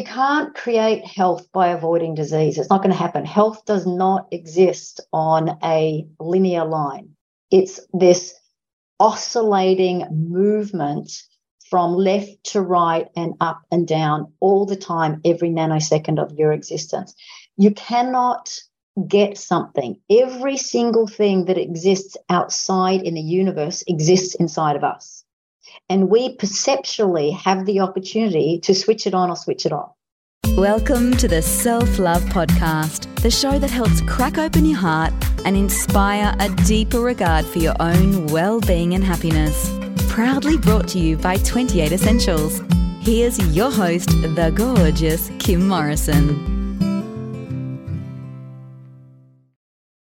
you can't create health by avoiding disease. It's not going to happen. Health does not exist on a linear line. It's this oscillating movement from left to right and up and down all the time, every nanosecond of your existence. You cannot get something. Every single thing that exists outside in the universe exists inside of us. And we perceptually have the opportunity to switch it on or switch it off. Welcome to the Self Love Podcast, the show that helps crack open your heart and inspire a deeper regard for your own well being and happiness. Proudly brought to you by 28 Essentials. Here's your host, the gorgeous Kim Morrison.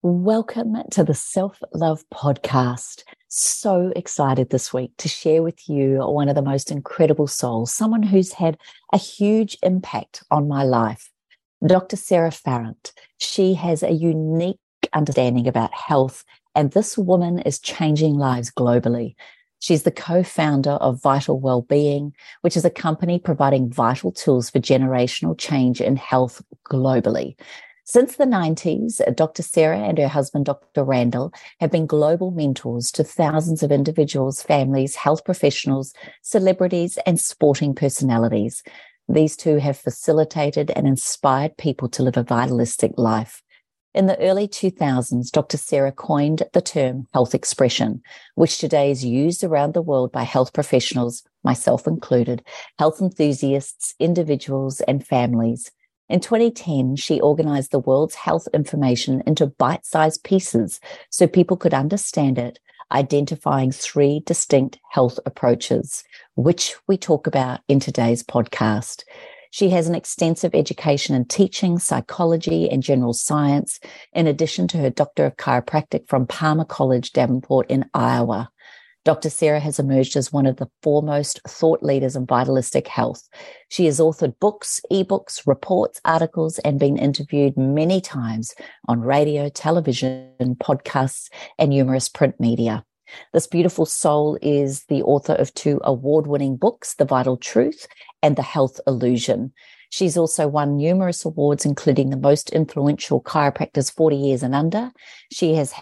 Welcome to the Self Love Podcast. So excited this week to share with you one of the most incredible souls, someone who's had a huge impact on my life, Dr. Sarah Farrant. She has a unique understanding about health, and this woman is changing lives globally. She's the co founder of Vital Wellbeing, which is a company providing vital tools for generational change in health globally. Since the 90s, Dr. Sarah and her husband, Dr. Randall, have been global mentors to thousands of individuals, families, health professionals, celebrities, and sporting personalities. These two have facilitated and inspired people to live a vitalistic life. In the early 2000s, Dr. Sarah coined the term health expression, which today is used around the world by health professionals, myself included, health enthusiasts, individuals, and families. In 2010, she organized the world's health information into bite sized pieces so people could understand it, identifying three distinct health approaches, which we talk about in today's podcast. She has an extensive education in teaching, psychology, and general science, in addition to her Doctor of Chiropractic from Palmer College, Davenport in Iowa. Dr. Sarah has emerged as one of the foremost thought leaders in vitalistic health. She has authored books, ebooks, reports, articles, and been interviewed many times on radio, television, podcasts, and numerous print media. This beautiful soul is the author of two award winning books, The Vital Truth and The Health Illusion. She's also won numerous awards, including the most influential chiropractors 40 years and under. She has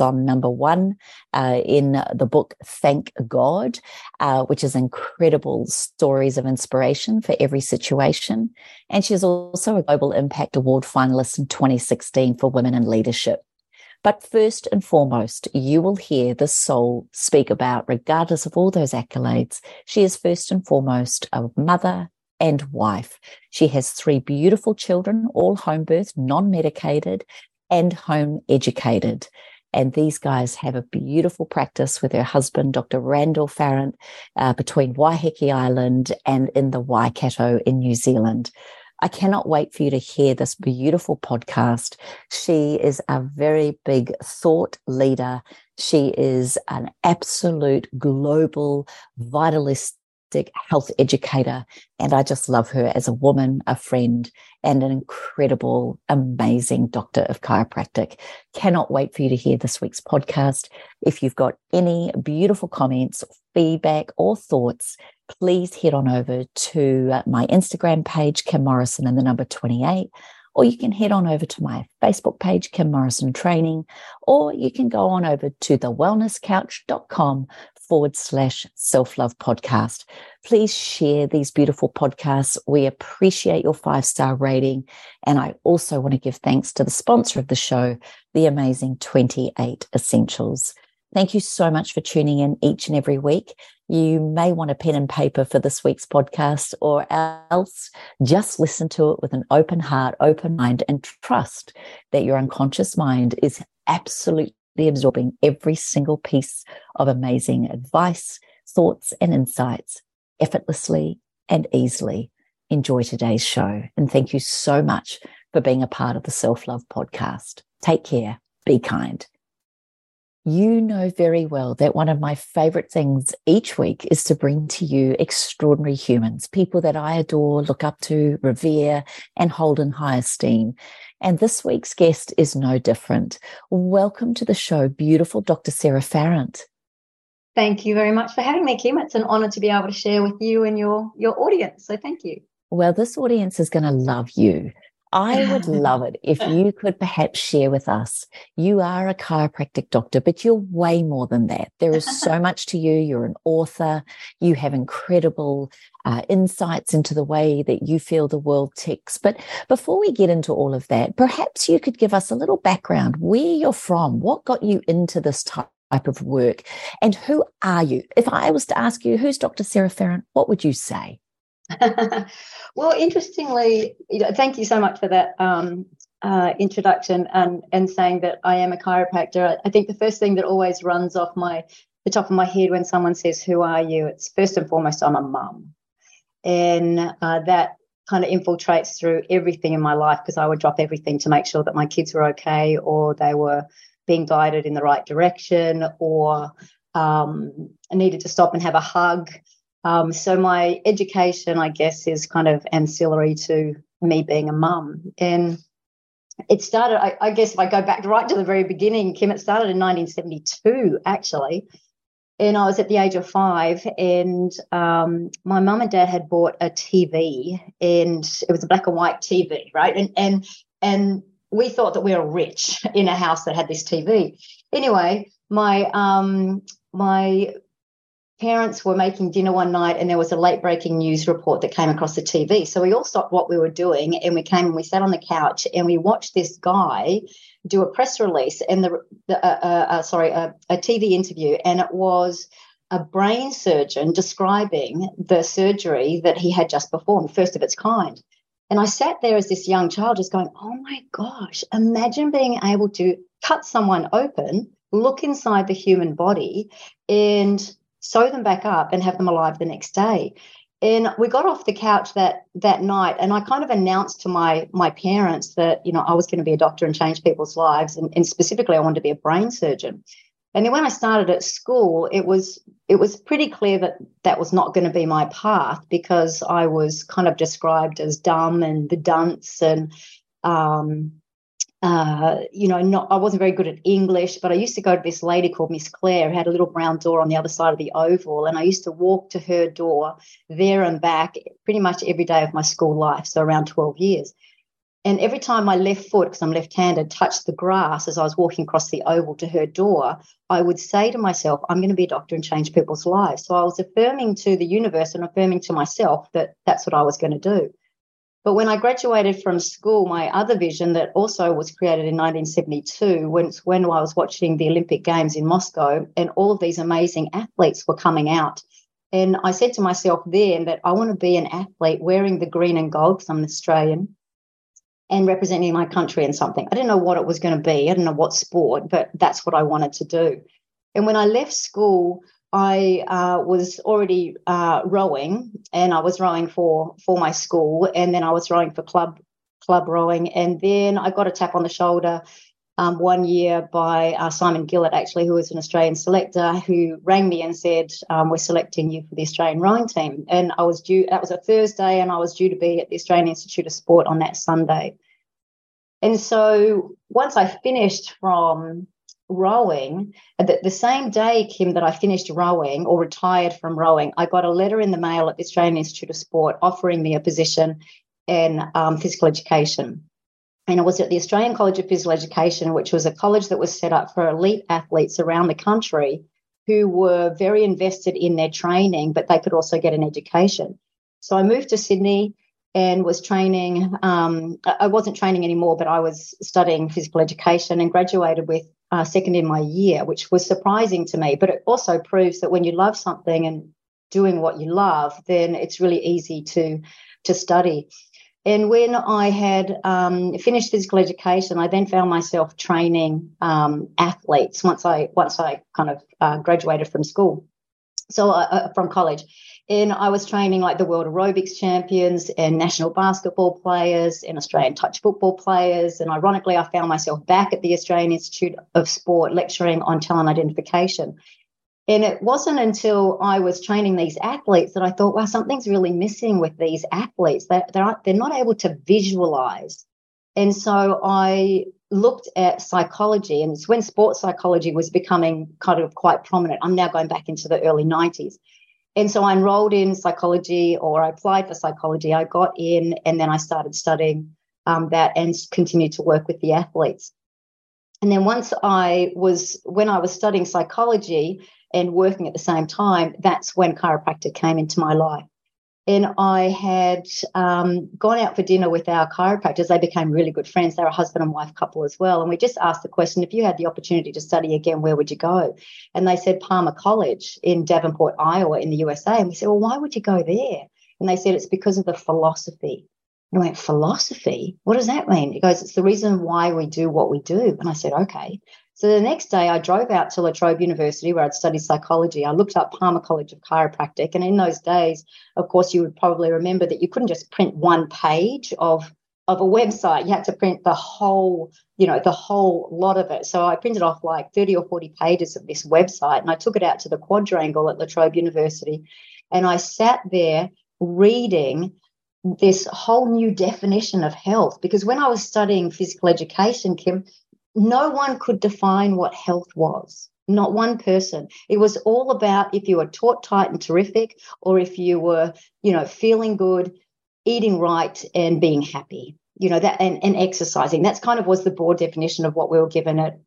on number one uh, in the book Thank God, uh, which is incredible stories of inspiration for every situation. And she's also a Global Impact Award finalist in 2016 for Women in Leadership. But first and foremost, you will hear the soul speak about, regardless of all those accolades, she is first and foremost a mother and wife. She has three beautiful children, all home birth, non medicated, and home educated. And these guys have a beautiful practice with her husband, Dr. Randall Farrant, uh, between Waiheke Island and in the Waikato in New Zealand. I cannot wait for you to hear this beautiful podcast. She is a very big thought leader. She is an absolute global vitalist health educator. And I just love her as a woman, a friend, and an incredible, amazing doctor of chiropractic. Cannot wait for you to hear this week's podcast. If you've got any beautiful comments, feedback, or thoughts, please head on over to uh, my Instagram page, Kim Morrison and the number 28 or you can head on over to my Facebook page, Kim Morrison Training, or you can go on over to thewellnesscouch.com forward slash self love podcast. Please share these beautiful podcasts. We appreciate your five star rating. And I also want to give thanks to the sponsor of the show, the amazing 28 Essentials. Thank you so much for tuning in each and every week. You may want a pen and paper for this week's podcast, or else just listen to it with an open heart, open mind, and trust that your unconscious mind is absolutely absorbing every single piece of amazing advice, thoughts, and insights effortlessly and easily. Enjoy today's show. And thank you so much for being a part of the Self Love Podcast. Take care. Be kind. You know very well that one of my favorite things each week is to bring to you extraordinary humans, people that I adore, look up to, revere, and hold in high esteem. And this week's guest is no different. Welcome to the show, beautiful Dr. Sarah Farrant. Thank you very much for having me, Kim. It's an honor to be able to share with you and your, your audience. So thank you. Well, this audience is going to love you. I would love it if you could perhaps share with us. You are a chiropractic doctor, but you're way more than that. There is so much to you. You're an author. You have incredible uh, insights into the way that you feel the world ticks. But before we get into all of that, perhaps you could give us a little background where you're from, what got you into this type of work, and who are you? If I was to ask you, who's Dr. Sarah Farrant, what would you say? well, interestingly, you know, thank you so much for that um, uh, introduction and and saying that I am a chiropractor. I think the first thing that always runs off my the top of my head when someone says, "Who are you?" It's first and foremost, I'm a mum, and uh, that kind of infiltrates through everything in my life because I would drop everything to make sure that my kids were okay or they were being guided in the right direction or um, needed to stop and have a hug um, so my education, I guess, is kind of ancillary to me being a mum. And it started, I, I, guess, if I go back right to the very beginning, Kim, it started in 1972, actually. And I was at the age of five, and um, my mum and dad had bought a TV, and it was a black and white TV, right? And and and we thought that we were rich in a house that had this TV. Anyway, my um, my parents were making dinner one night and there was a late breaking news report that came across the TV. So we all stopped what we were doing and we came and we sat on the couch and we watched this guy do a press release and the, the uh, uh, uh, sorry a, a TV interview and it was a brain surgeon describing the surgery that he had just performed, first of its kind. And I sat there as this young child just going, oh my gosh, imagine being able to cut someone open, look inside the human body, and sew them back up and have them alive the next day. And we got off the couch that that night, and I kind of announced to my my parents that you know I was going to be a doctor and change people's lives, and, and specifically I wanted to be a brain surgeon. And then when I started at school, it was it was pretty clear that that was not going to be my path because I was kind of described as dumb and the dunce and um, uh, you know, not I wasn't very good at English, but I used to go to this lady called Miss Claire, who had a little brown door on the other side of the oval, and I used to walk to her door there and back pretty much every day of my school life, so around 12 years. And every time my left foot, because I'm left-handed, touched the grass as I was walking across the oval to her door, I would say to myself, I'm going to be a doctor and change people's lives. So I was affirming to the universe and affirming to myself that that's what I was going to do. But when I graduated from school, my other vision that also was created in 1972, when, when I was watching the Olympic Games in Moscow, and all of these amazing athletes were coming out. And I said to myself then that I want to be an athlete wearing the green and gold because I'm an Australian and representing my country in something. I didn't know what it was going to be. I didn't know what sport, but that's what I wanted to do. And when I left school, I uh, was already uh, rowing, and I was rowing for for my school, and then I was rowing for club club rowing, and then I got a tap on the shoulder um, one year by uh, Simon Gillett, actually, who was an Australian selector, who rang me and said, um, "We're selecting you for the Australian rowing team." And I was due. That was a Thursday, and I was due to be at the Australian Institute of Sport on that Sunday. And so once I finished from rowing, the, the same day, Kim, that I finished rowing or retired from rowing, I got a letter in the mail at the Australian Institute of Sport offering me a position in um, physical education. And it was at the Australian College of Physical Education, which was a college that was set up for elite athletes around the country who were very invested in their training, but they could also get an education. So I moved to Sydney and was training. Um, I wasn't training anymore, but I was studying physical education and graduated with uh, second in my year, which was surprising to me. But it also proves that when you love something and doing what you love, then it's really easy to to study. And when I had um, finished physical education, I then found myself training um, athletes once I once I kind of uh, graduated from school, so uh, uh from college. And I was training like the world aerobics champions and national basketball players and Australian touch football players. And ironically, I found myself back at the Australian Institute of Sport lecturing on talent identification. And it wasn't until I was training these athletes that I thought, wow, something's really missing with these athletes. They're, they're, they're not able to visualize. And so I looked at psychology, and it's when sports psychology was becoming kind of quite prominent. I'm now going back into the early 90s. And so I enrolled in psychology or I applied for psychology. I got in and then I started studying um, that and continued to work with the athletes. And then once I was, when I was studying psychology and working at the same time, that's when chiropractic came into my life and I had um, gone out for dinner with our chiropractors. They became really good friends. They're a husband and wife couple as well. And we just asked the question if you had the opportunity to study again, where would you go? And they said Palmer College in Davenport, Iowa, in the USA. And we said, well, why would you go there? And they said it's because of the philosophy. And I went, philosophy? What does that mean? He goes, it's the reason why we do what we do. And I said, okay. So the next day, I drove out to La Trobe University where I'd studied psychology. I looked up Palmer College of Chiropractic. And in those days, of course, you would probably remember that you couldn't just print one page of, of a website. You had to print the whole, you know, the whole lot of it. So I printed off like 30 or 40 pages of this website and I took it out to the quadrangle at La Trobe University. And I sat there reading this whole new definition of health because when I was studying physical education, Kim, no one could define what health was. Not one person. It was all about if you were taught tight and terrific, or if you were, you know, feeling good, eating right, and being happy. You know that, and, and exercising. That's kind of was the broad definition of what we were given at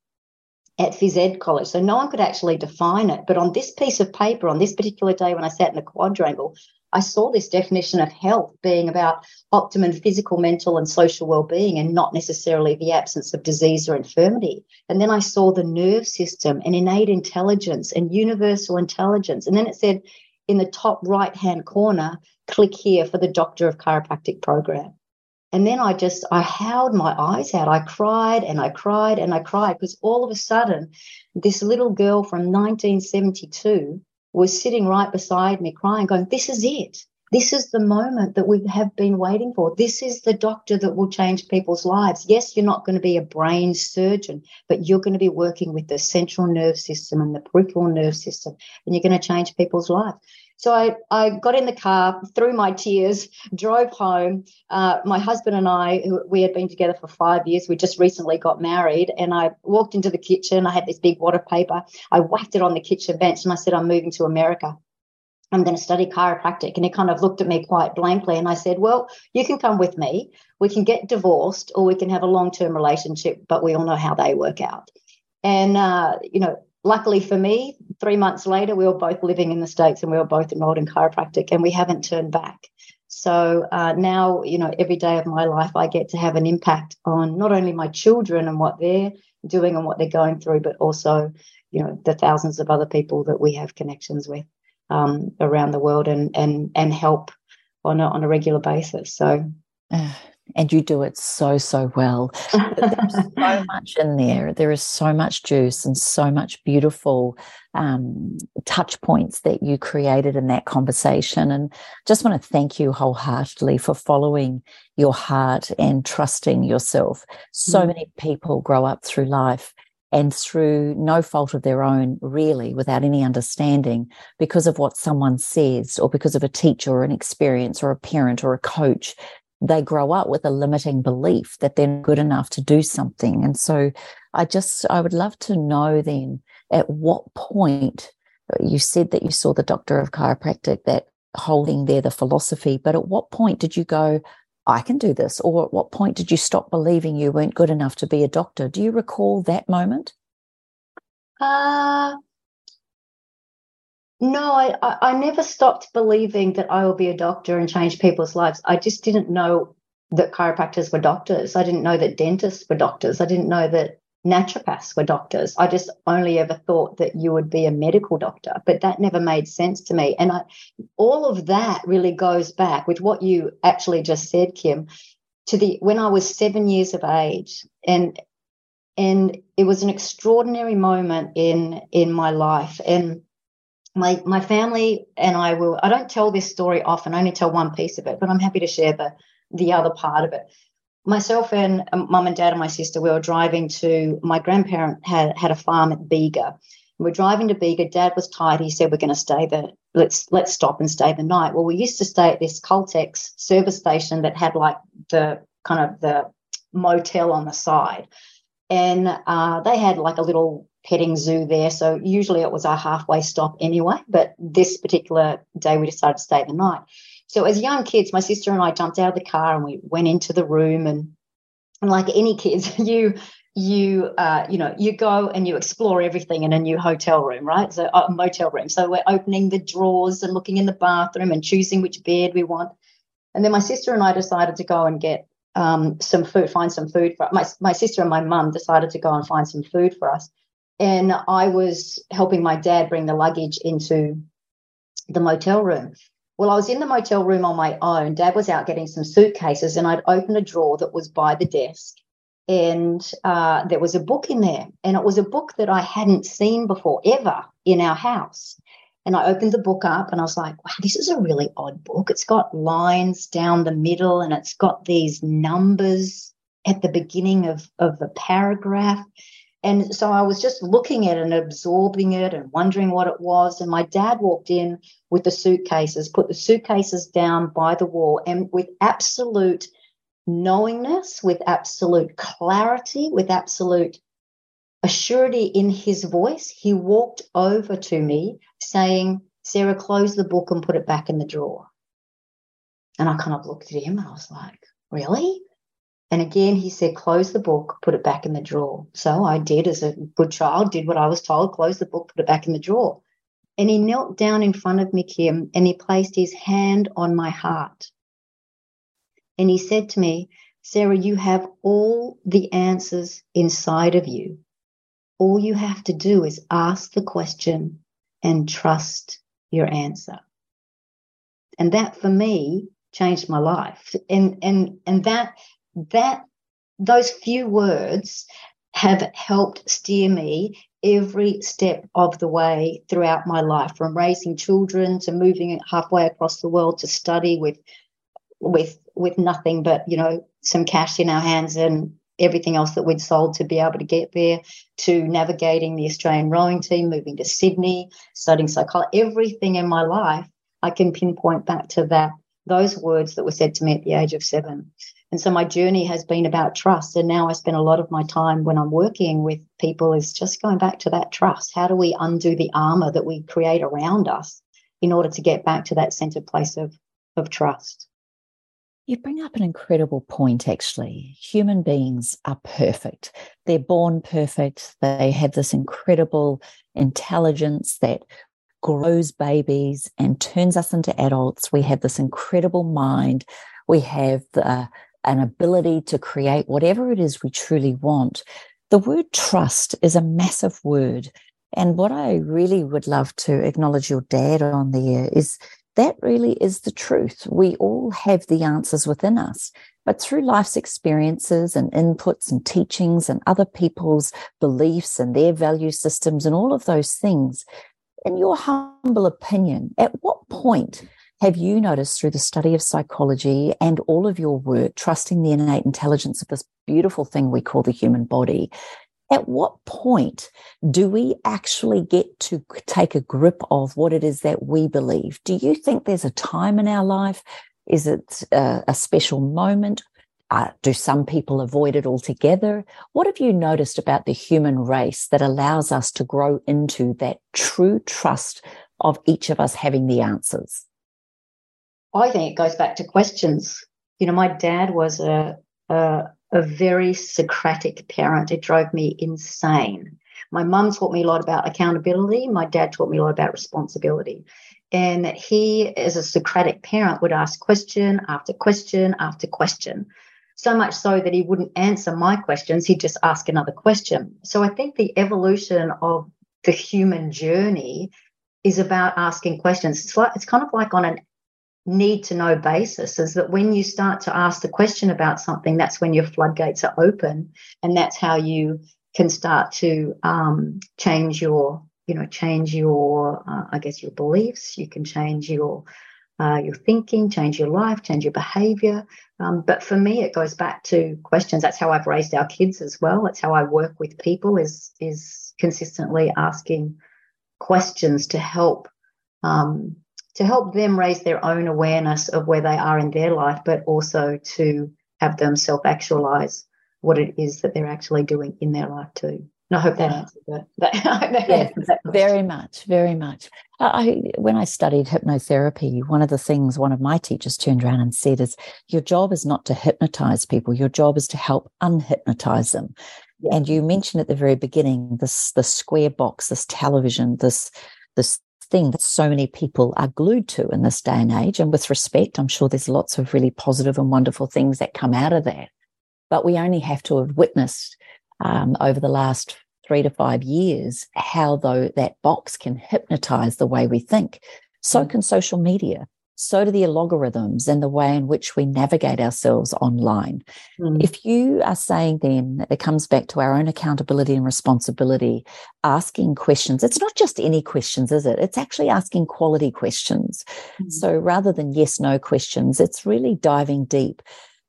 at phys ed college. So no one could actually define it. But on this piece of paper, on this particular day when I sat in the quadrangle, I saw this definition of health being about optimum physical, mental, and social well-being, and not necessarily the absence of disease or infirmity. And then I saw the nerve system and innate intelligence and universal intelligence. And then it said in the top right-hand corner, click here for the Doctor of Chiropractic program. And then I just, I howled my eyes out. I cried and I cried and I cried because all of a sudden, this little girl from 1972 was sitting right beside me crying, going, This is it. This is the moment that we have been waiting for. This is the doctor that will change people's lives. Yes, you're not going to be a brain surgeon, but you're going to be working with the central nerve system and the peripheral nerve system, and you're going to change people's lives. So I, I got in the car, through my tears, drove home. Uh, my husband and I, we had been together for five years. We just recently got married. And I walked into the kitchen. I had this big wad of paper. I whacked it on the kitchen bench and I said, I'm moving to America. I'm going to study chiropractic. And he kind of looked at me quite blankly. And I said, Well, you can come with me. We can get divorced or we can have a long term relationship, but we all know how they work out. And, uh, you know, luckily for me, three months later, we were both living in the States and we were both enrolled in chiropractic and we haven't turned back. So uh, now, you know, every day of my life, I get to have an impact on not only my children and what they're doing and what they're going through, but also, you know, the thousands of other people that we have connections with um, around the world and and and help on a, on a regular basis. So and you do it so so well. There's so much in there. There is so much juice and so much beautiful um, touch points that you created in that conversation. And just want to thank you wholeheartedly for following your heart and trusting yourself. So mm. many people grow up through life and through no fault of their own, really, without any understanding, because of what someone says, or because of a teacher, or an experience, or a parent, or a coach, they grow up with a limiting belief that they're good enough to do something. And so I just, I would love to know then at what point you said that you saw the doctor of chiropractic that holding there the philosophy, but at what point did you go, I can do this? Or at what point did you stop believing you weren't good enough to be a doctor? Do you recall that moment? Uh, no, I, I never stopped believing that I will be a doctor and change people's lives. I just didn't know that chiropractors were doctors. I didn't know that dentists were doctors. I didn't know that naturopaths were doctors. I just only ever thought that you would be a medical doctor, but that never made sense to me. And I, all of that really goes back with what you actually just said, Kim, to the when I was seven years of age, and and it was an extraordinary moment in in my life. And my my family and I will I don't tell this story often, I only tell one piece of it, but I'm happy to share the the other part of it. Myself and um, mum and dad and my sister, we were driving to my grandparent had had a farm at Bega. We're driving to Bega. Dad was tired. He said, "We're going to stay the let's let's stop and stay the night." Well, we used to stay at this Caltex service station that had like the kind of the motel on the side, and uh, they had like a little petting zoo there. So usually it was our halfway stop anyway. But this particular day we decided to stay the night. So as young kids, my sister and I jumped out of the car and we went into the room and, and like any kids, you you uh, you know you go and you explore everything in a new hotel room right so a motel room so we're opening the drawers and looking in the bathroom and choosing which bed we want and then my sister and i decided to go and get um, some food find some food for my, my sister and my mum decided to go and find some food for us and i was helping my dad bring the luggage into the motel room well, I was in the motel room on my own. Dad was out getting some suitcases, and I'd opened a drawer that was by the desk and uh, there was a book in there, and it was a book that I hadn't seen before ever in our house. And I opened the book up and I was like, wow, this is a really odd book. It's got lines down the middle and it's got these numbers at the beginning of, of the paragraph. And so I was just looking at it and absorbing it and wondering what it was. And my dad walked in with the suitcases, put the suitcases down by the wall, and with absolute knowingness, with absolute clarity, with absolute assurity in his voice, he walked over to me saying, Sarah, close the book and put it back in the drawer. And I kind of looked at him and I was like, really? And again, he said, close the book, put it back in the drawer. So I did, as a good child, did what I was told, close the book, put it back in the drawer. And he knelt down in front of me, Kim, and he placed his hand on my heart. And he said to me, Sarah, you have all the answers inside of you. All you have to do is ask the question and trust your answer. And that for me changed my life. And, and, and that, that, those few words have helped steer me every step of the way throughout my life, from raising children to moving halfway across the world to study with with with nothing but you know some cash in our hands and everything else that we'd sold to be able to get there to navigating the Australian rowing team, moving to Sydney, studying psychology, everything in my life, I can pinpoint back to that, those words that were said to me at the age of seven. And so my journey has been about trust. And now I spend a lot of my time when I'm working with people is just going back to that trust. How do we undo the armor that we create around us in order to get back to that centered place of, of trust? You bring up an incredible point, actually. Human beings are perfect. They're born perfect. They have this incredible intelligence that grows babies and turns us into adults. We have this incredible mind. We have the, an ability to create whatever it is we truly want. The word trust is a massive word. And what I really would love to acknowledge your dad on there is that really is the truth. We all have the answers within us. But through life's experiences and inputs and teachings and other people's beliefs and their value systems and all of those things, in your humble opinion, at what point have you noticed through the study of psychology and all of your work, trusting the innate intelligence of this beautiful thing we call the human body, at what point do we actually get to take a grip of what it is that we believe? Do you think there's a time in our life? Is it a, a special moment? Uh, do some people avoid it altogether? What have you noticed about the human race that allows us to grow into that true trust of each of us having the answers? I think it goes back to questions. You know, my dad was a, a a very Socratic parent. It drove me insane. My mum taught me a lot about accountability. My dad taught me a lot about responsibility. And he, as a Socratic parent, would ask question after question after question. So much so that he wouldn't answer my questions, he'd just ask another question. So I think the evolution of the human journey is about asking questions. It's like it's kind of like on an need to know basis is that when you start to ask the question about something, that's when your floodgates are open, and that's how you can start to um, change your, you know, change your, uh, I guess, your beliefs. You can change your uh, your thinking, change your life, change your behavior. Um, but for me, it goes back to questions. That's how I've raised our kids as well. That's how I work with people is is consistently asking questions to help um, to help them raise their own awareness of where they are in their life, but also to have them self actualize what it is that they're actually doing in their life too. And I hope that answers that. that, yes, that very much, very much. I, when I studied hypnotherapy, one of the things one of my teachers turned around and said is, "Your job is not to hypnotize people. Your job is to help unhypnotize them." Yeah. And you mentioned at the very beginning this the square box, this television, this this thing that so many people are glued to in this day and age. And with respect, I'm sure there's lots of really positive and wonderful things that come out of that. But we only have to have witnessed um, over the last three to five years how though that box can hypnotize the way we think. So mm. can social media so do the algorithms and the way in which we navigate ourselves online. Mm. If you are saying then that it comes back to our own accountability and responsibility, asking questions, it's not just any questions, is it? It's actually asking quality questions. Mm. So rather than yes, no questions, it's really diving deep.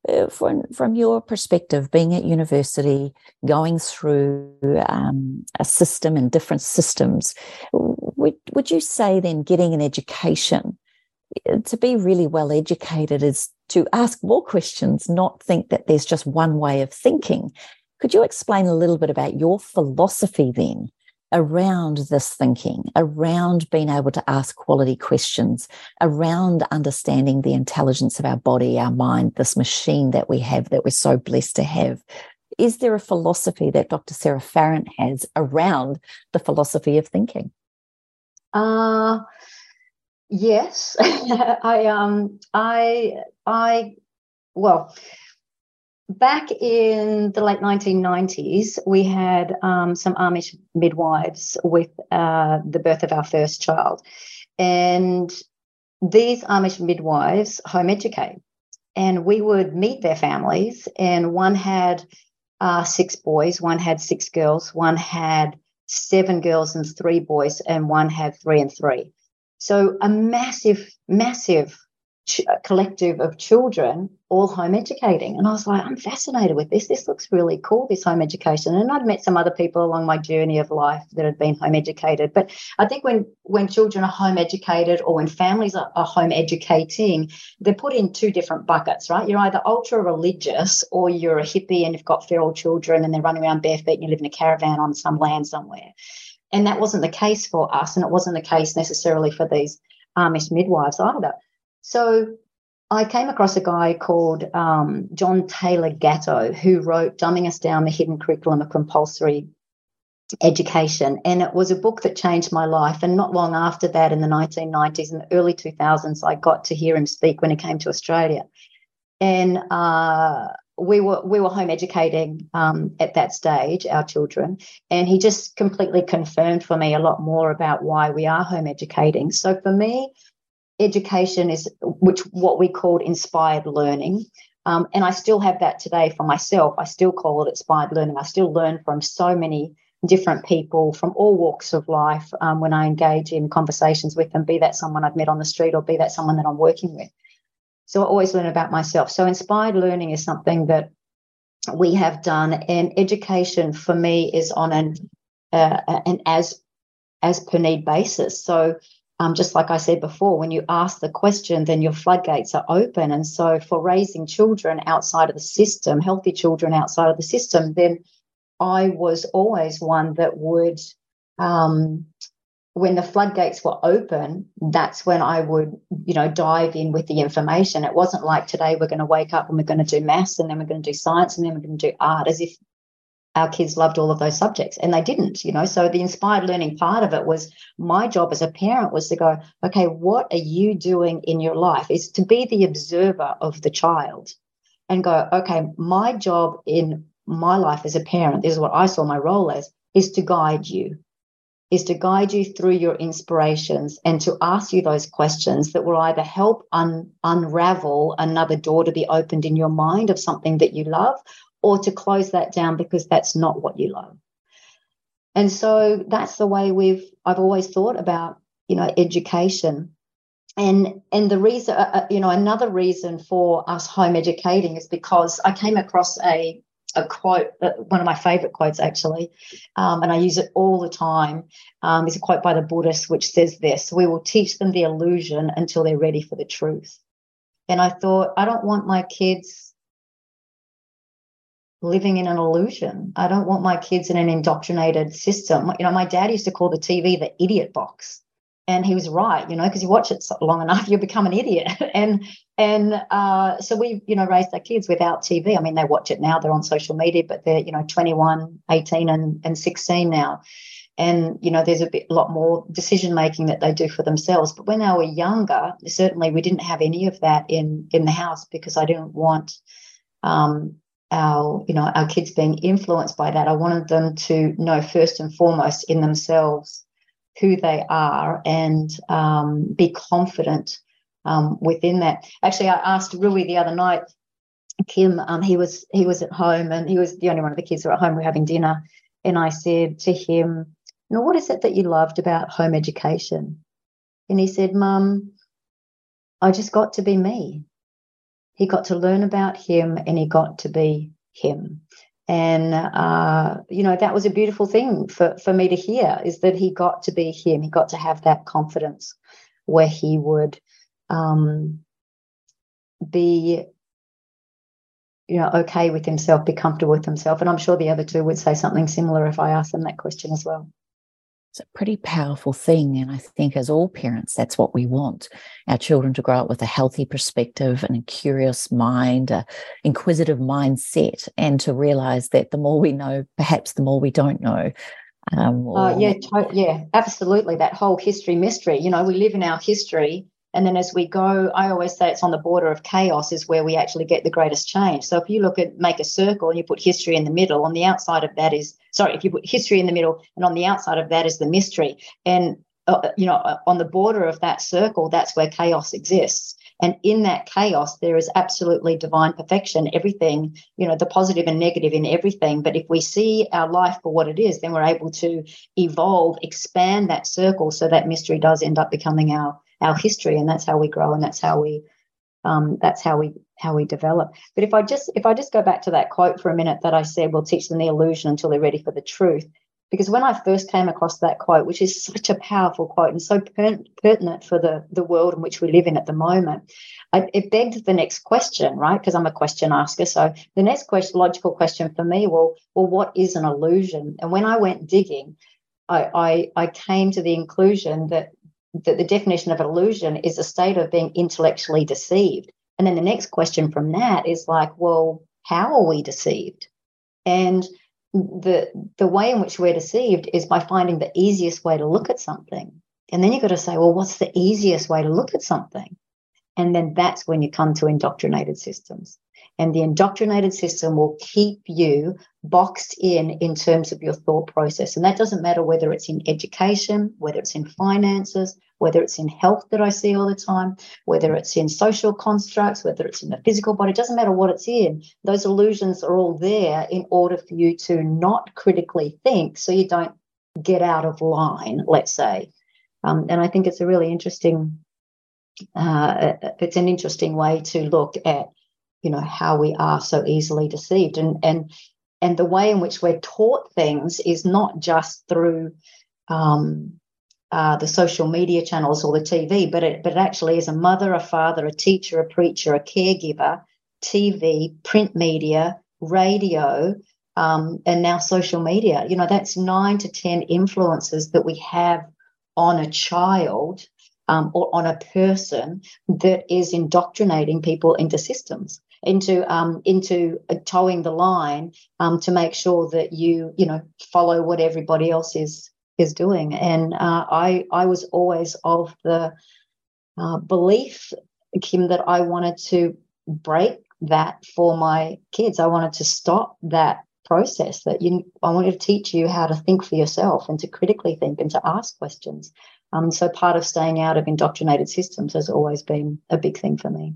Uh, from, from your perspective, being at university, going through um, a system and different systems, would, would you say then getting an education to be really well educated is to ask more questions, not think that there's just one way of thinking. Could you explain a little bit about your philosophy then around this thinking, around being able to ask quality questions, around understanding the intelligence of our body, our mind, this machine that we have that we're so blessed to have? Is there a philosophy that Dr. Sarah Farrant has around the philosophy of thinking? Uh, Yes, I um I I well back in the late 1990s we had um, some Amish midwives with uh, the birth of our first child, and these Amish midwives home educate, and we would meet their families, and one had uh, six boys, one had six girls, one had seven girls and three boys, and one had three and three. So a massive, massive ch- uh, collective of children all home educating. And I was like, I'm fascinated with this. This looks really cool, this home education. And I'd met some other people along my journey of life that had been home educated. But I think when, when children are home educated or when families are, are home educating, they're put in two different buckets, right? You're either ultra religious or you're a hippie and you've got feral children and they're running around barefoot and you live in a caravan on some land somewhere. And that wasn't the case for us, and it wasn't the case necessarily for these Amish midwives either. So I came across a guy called um, John Taylor Gatto who wrote Dumbing Us Down the Hidden Curriculum of Compulsory Education. And it was a book that changed my life. And not long after that, in the 1990s and the early 2000s, I got to hear him speak when he came to Australia. And uh, we were we were home educating um, at that stage our children, and he just completely confirmed for me a lot more about why we are home educating. So for me, education is which what we called inspired learning. Um, and I still have that today for myself. I still call it inspired learning. I still learn from so many different people from all walks of life um, when I engage in conversations with them, be that someone I've met on the street or be that someone that I'm working with. So I always learn about myself. So inspired learning is something that we have done, and education for me is on an uh, an as as per need basis. So um, just like I said before, when you ask the question, then your floodgates are open. And so for raising children outside of the system, healthy children outside of the system, then I was always one that would um, when the floodgates were open, that's when I would, you know, dive in with the information. It wasn't like today we're going to wake up and we're going to do maths and then we're going to do science and then we're going to do art as if our kids loved all of those subjects and they didn't, you know. So the inspired learning part of it was my job as a parent was to go, okay, what are you doing in your life? Is to be the observer of the child and go, okay, my job in my life as a parent, this is what I saw my role as, is to guide you is to guide you through your inspirations and to ask you those questions that will either help un- unravel another door to be opened in your mind of something that you love or to close that down because that's not what you love. And so that's the way we've I've always thought about, you know, education. And and the reason uh, uh you know another reason for us home educating is because I came across a a quote, uh, one of my favorite quotes actually, um, and I use it all the time. Um, is a quote by the Buddhist which says this: "We will teach them the illusion until they're ready for the truth." And I thought, I don't want my kids living in an illusion. I don't want my kids in an indoctrinated system. You know, my dad used to call the TV the idiot box. And he was right, you know, because you watch it long enough, you become an idiot. and and uh, so we, you know, raised our kids without TV. I mean, they watch it now; they're on social media, but they're, you know, 21, 18, and and 16 now. And you know, there's a bit, lot more decision making that they do for themselves. But when they were younger, certainly we didn't have any of that in in the house because I didn't want um, our you know our kids being influenced by that i wanted them to know first and foremost in themselves who they are and um, be confident um, within that. Actually i asked rui the other night kim um, he was he was at home and he was the only one of the kids who were at home we were having dinner. And i said to him what is it that you loved about home education? And he said mum i just got to be me. He got to learn about him and he got to be him. And, uh, you know, that was a beautiful thing for, for me to hear is that he got to be him. He got to have that confidence where he would um, be, you know, okay with himself, be comfortable with himself. And I'm sure the other two would say something similar if I asked them that question as well it's a pretty powerful thing. And I think as all parents, that's what we want our children to grow up with a healthy perspective and a curious mind, a inquisitive mindset, and to realize that the more we know, perhaps the more we don't know. Um, or... uh, yeah, to- yeah, absolutely. That whole history mystery. You know, we live in our history and then as we go, I always say it's on the border of chaos is where we actually get the greatest change. So if you look at make a circle and you put history in the middle, on the outside of that is sorry, if you put history in the middle and on the outside of that is the mystery. And uh, you know, uh, on the border of that circle, that's where chaos exists. And in that chaos, there is absolutely divine perfection, everything, you know, the positive and negative in everything. But if we see our life for what it is, then we're able to evolve, expand that circle so that mystery does end up becoming our our history, and that's how we grow, and that's how we um, that's how we how we develop. But if I just if I just go back to that quote for a minute that I said, we'll teach them the illusion until they're ready for the truth. Because when I first came across that quote, which is such a powerful quote and so per- pertinent for the, the world in which we live in at the moment, I, it begged the next question, right? Because I'm a question asker. So the next question, logical question for me, well, well, what is an illusion? And when I went digging, I, I, I came to the inclusion that that the definition of an illusion is a state of being intellectually deceived. And then the next question from that is like, well, how are we deceived? And the the way in which we're deceived is by finding the easiest way to look at something. And then you've got to say, well, what's the easiest way to look at something? And then that's when you come to indoctrinated systems. And the indoctrinated system will keep you boxed in in terms of your thought process. And that doesn't matter whether it's in education, whether it's in finances, whether it's in health that I see all the time, whether it's in social constructs, whether it's in the physical body, it doesn't matter what it's in. Those illusions are all there in order for you to not critically think so you don't get out of line, let's say. Um, and I think it's a really interesting, uh, it's an interesting way to look at, you know, how we are so easily deceived. And, and, and the way in which we're taught things is not just through um, uh, the social media channels or the TV, but it, but it actually is a mother, a father, a teacher, a preacher, a caregiver, TV, print media, radio, um, and now social media. You know, that's nine to 10 influences that we have on a child um, or on a person that is indoctrinating people into systems into um, into uh, towing the line um, to make sure that you you know follow what everybody else is is doing. And uh, I I was always of the uh, belief, Kim, that I wanted to break that for my kids. I wanted to stop that process. That you, I wanted to teach you how to think for yourself and to critically think and to ask questions. Um, so part of staying out of indoctrinated systems has always been a big thing for me.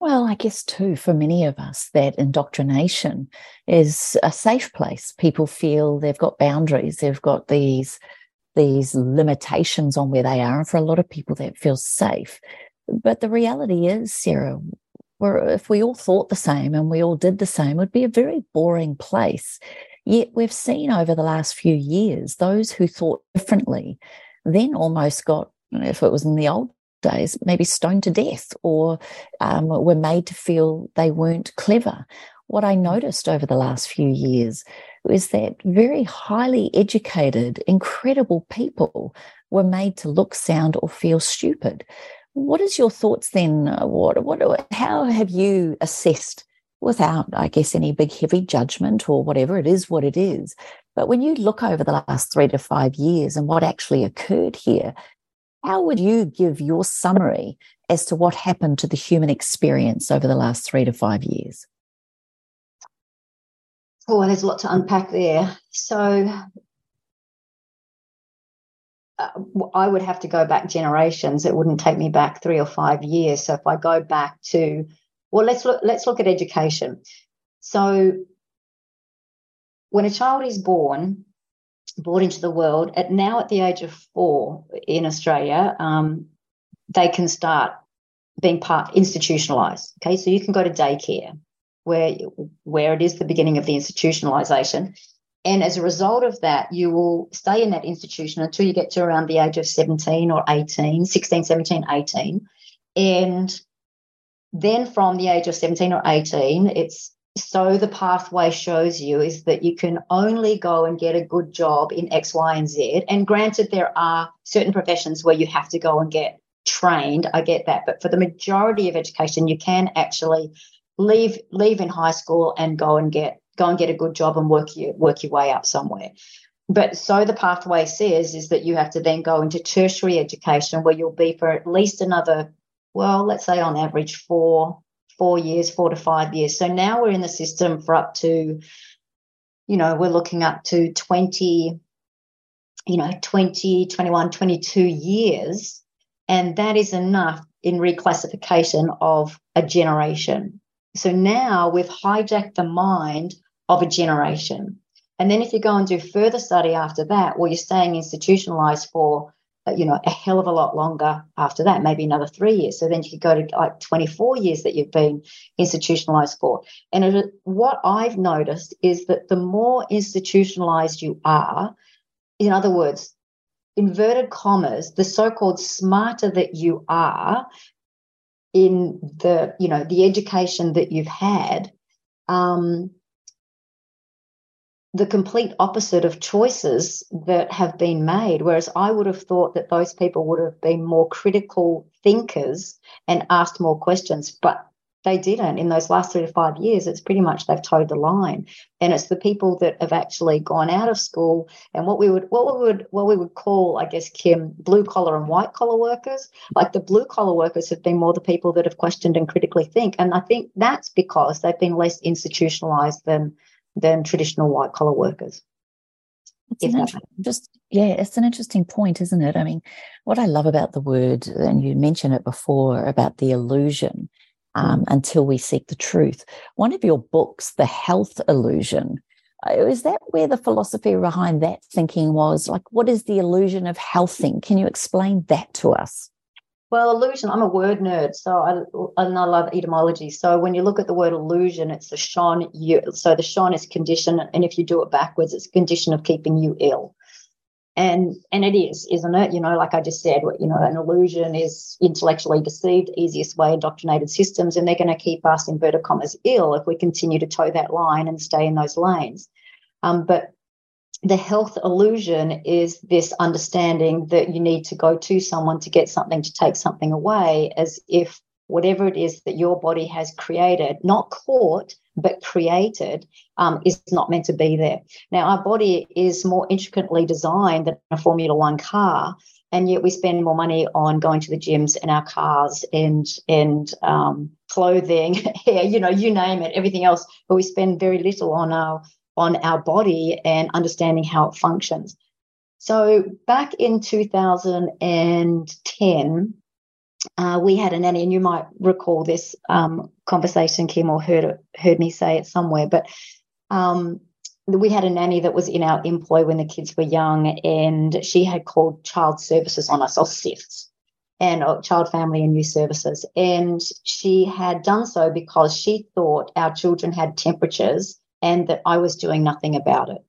Well, I guess too, for many of us, that indoctrination is a safe place. People feel they've got boundaries, they've got these these limitations on where they are, and for a lot of people, that feels safe. But the reality is, Sarah, where if we all thought the same and we all did the same, it would be a very boring place. Yet we've seen over the last few years those who thought differently then almost got, if it was in the old days maybe stoned to death or um, were made to feel they weren't clever what I noticed over the last few years is that very highly educated, incredible people were made to look, sound, or feel stupid. What is your thoughts then? What, what, how have you assessed, without, I guess, any big heavy judgment or whatever it is, what it is? But when you look over the last three to five years and what actually occurred here, how would you give your summary as to what happened to the human experience over the last three to five years? Oh, there's a lot to unpack there. So uh, I would have to go back generations. It wouldn't take me back three or five years. So if I go back to, well, let's look. Let's look at education. So when a child is born, born into the world, at now at the age of four in Australia, um, they can start being part institutionalized. Okay, so you can go to daycare where where it is the beginning of the institutionalization. And as a result of that, you will stay in that institution until you get to around the age of 17 or 18, 16, 17, 18. And then from the age of 17 or 18, it's so the pathway shows you is that you can only go and get a good job in X, Y, and Z. And granted, there are certain professions where you have to go and get trained. I get that. But for the majority of education, you can actually leave leave in high school and go and get go and get a good job and work your work your way up somewhere. But so the pathway says is that you have to then go into tertiary education where you'll be for at least another, well, let's say on average four, four years, four to five years. So now we're in the system for up to, you know, we're looking up to 20, you know, 20, 21, 22 years. And that is enough in reclassification of a generation. So now we've hijacked the mind of a generation. And then if you go and do further study after that, well, you're staying institutionalized for, you know, a hell of a lot longer after that, maybe another three years. So then you could go to like 24 years that you've been institutionalized for. And it, what I've noticed is that the more institutionalized you are, in other words, inverted commas, the so-called smarter that you are, in the you know the education that you've had um, the complete opposite of choices that have been made. Whereas I would have thought that those people would have been more critical thinkers and asked more questions. But they didn't in those last three to five years. It's pretty much they've toed the line, and it's the people that have actually gone out of school and what we would what we would what we would call, I guess, Kim, blue collar and white collar workers. Like the blue collar workers have been more the people that have questioned and critically think, and I think that's because they've been less institutionalized than than traditional white collar workers. It's just yeah, it's an interesting point, isn't it? I mean, what I love about the word, and you mentioned it before about the illusion, um, until we seek the truth. One of your books, The Health Illusion, uh, is that where the philosophy behind that thinking was? Like, what is the illusion of healthing? Can you explain that to us? Well, illusion, I'm a word nerd, so I, and I love etymology. So when you look at the word illusion, it's the shon, you, so the shon is condition, and if you do it backwards, it's condition of keeping you ill. And and it is isn't it? You know like i just said you know an illusion is intellectually deceived easiest way indoctrinated systems and they're going to keep us inverted commas ill if we continue to toe that line and stay in those lanes. Um, but the health illusion is this understanding that you need to go to someone to get something to take something away as if whatever it is that your body has created, not caught, but created, um, is not meant to be there. Now, our body is more intricately designed than a Formula One car. And yet we spend more money on going to the gyms and our cars and and um, clothing, hair, you know, you name it, everything else. But we spend very little on our on our body and understanding how it functions. So back in 2010, uh, we had a nanny, and you might recall this um, conversation, Kim, or heard heard me say it somewhere. But um, we had a nanny that was in our employ when the kids were young, and she had called child services on us, or CYFS, and or child family and youth services, and she had done so because she thought our children had temperatures and that I was doing nothing about it.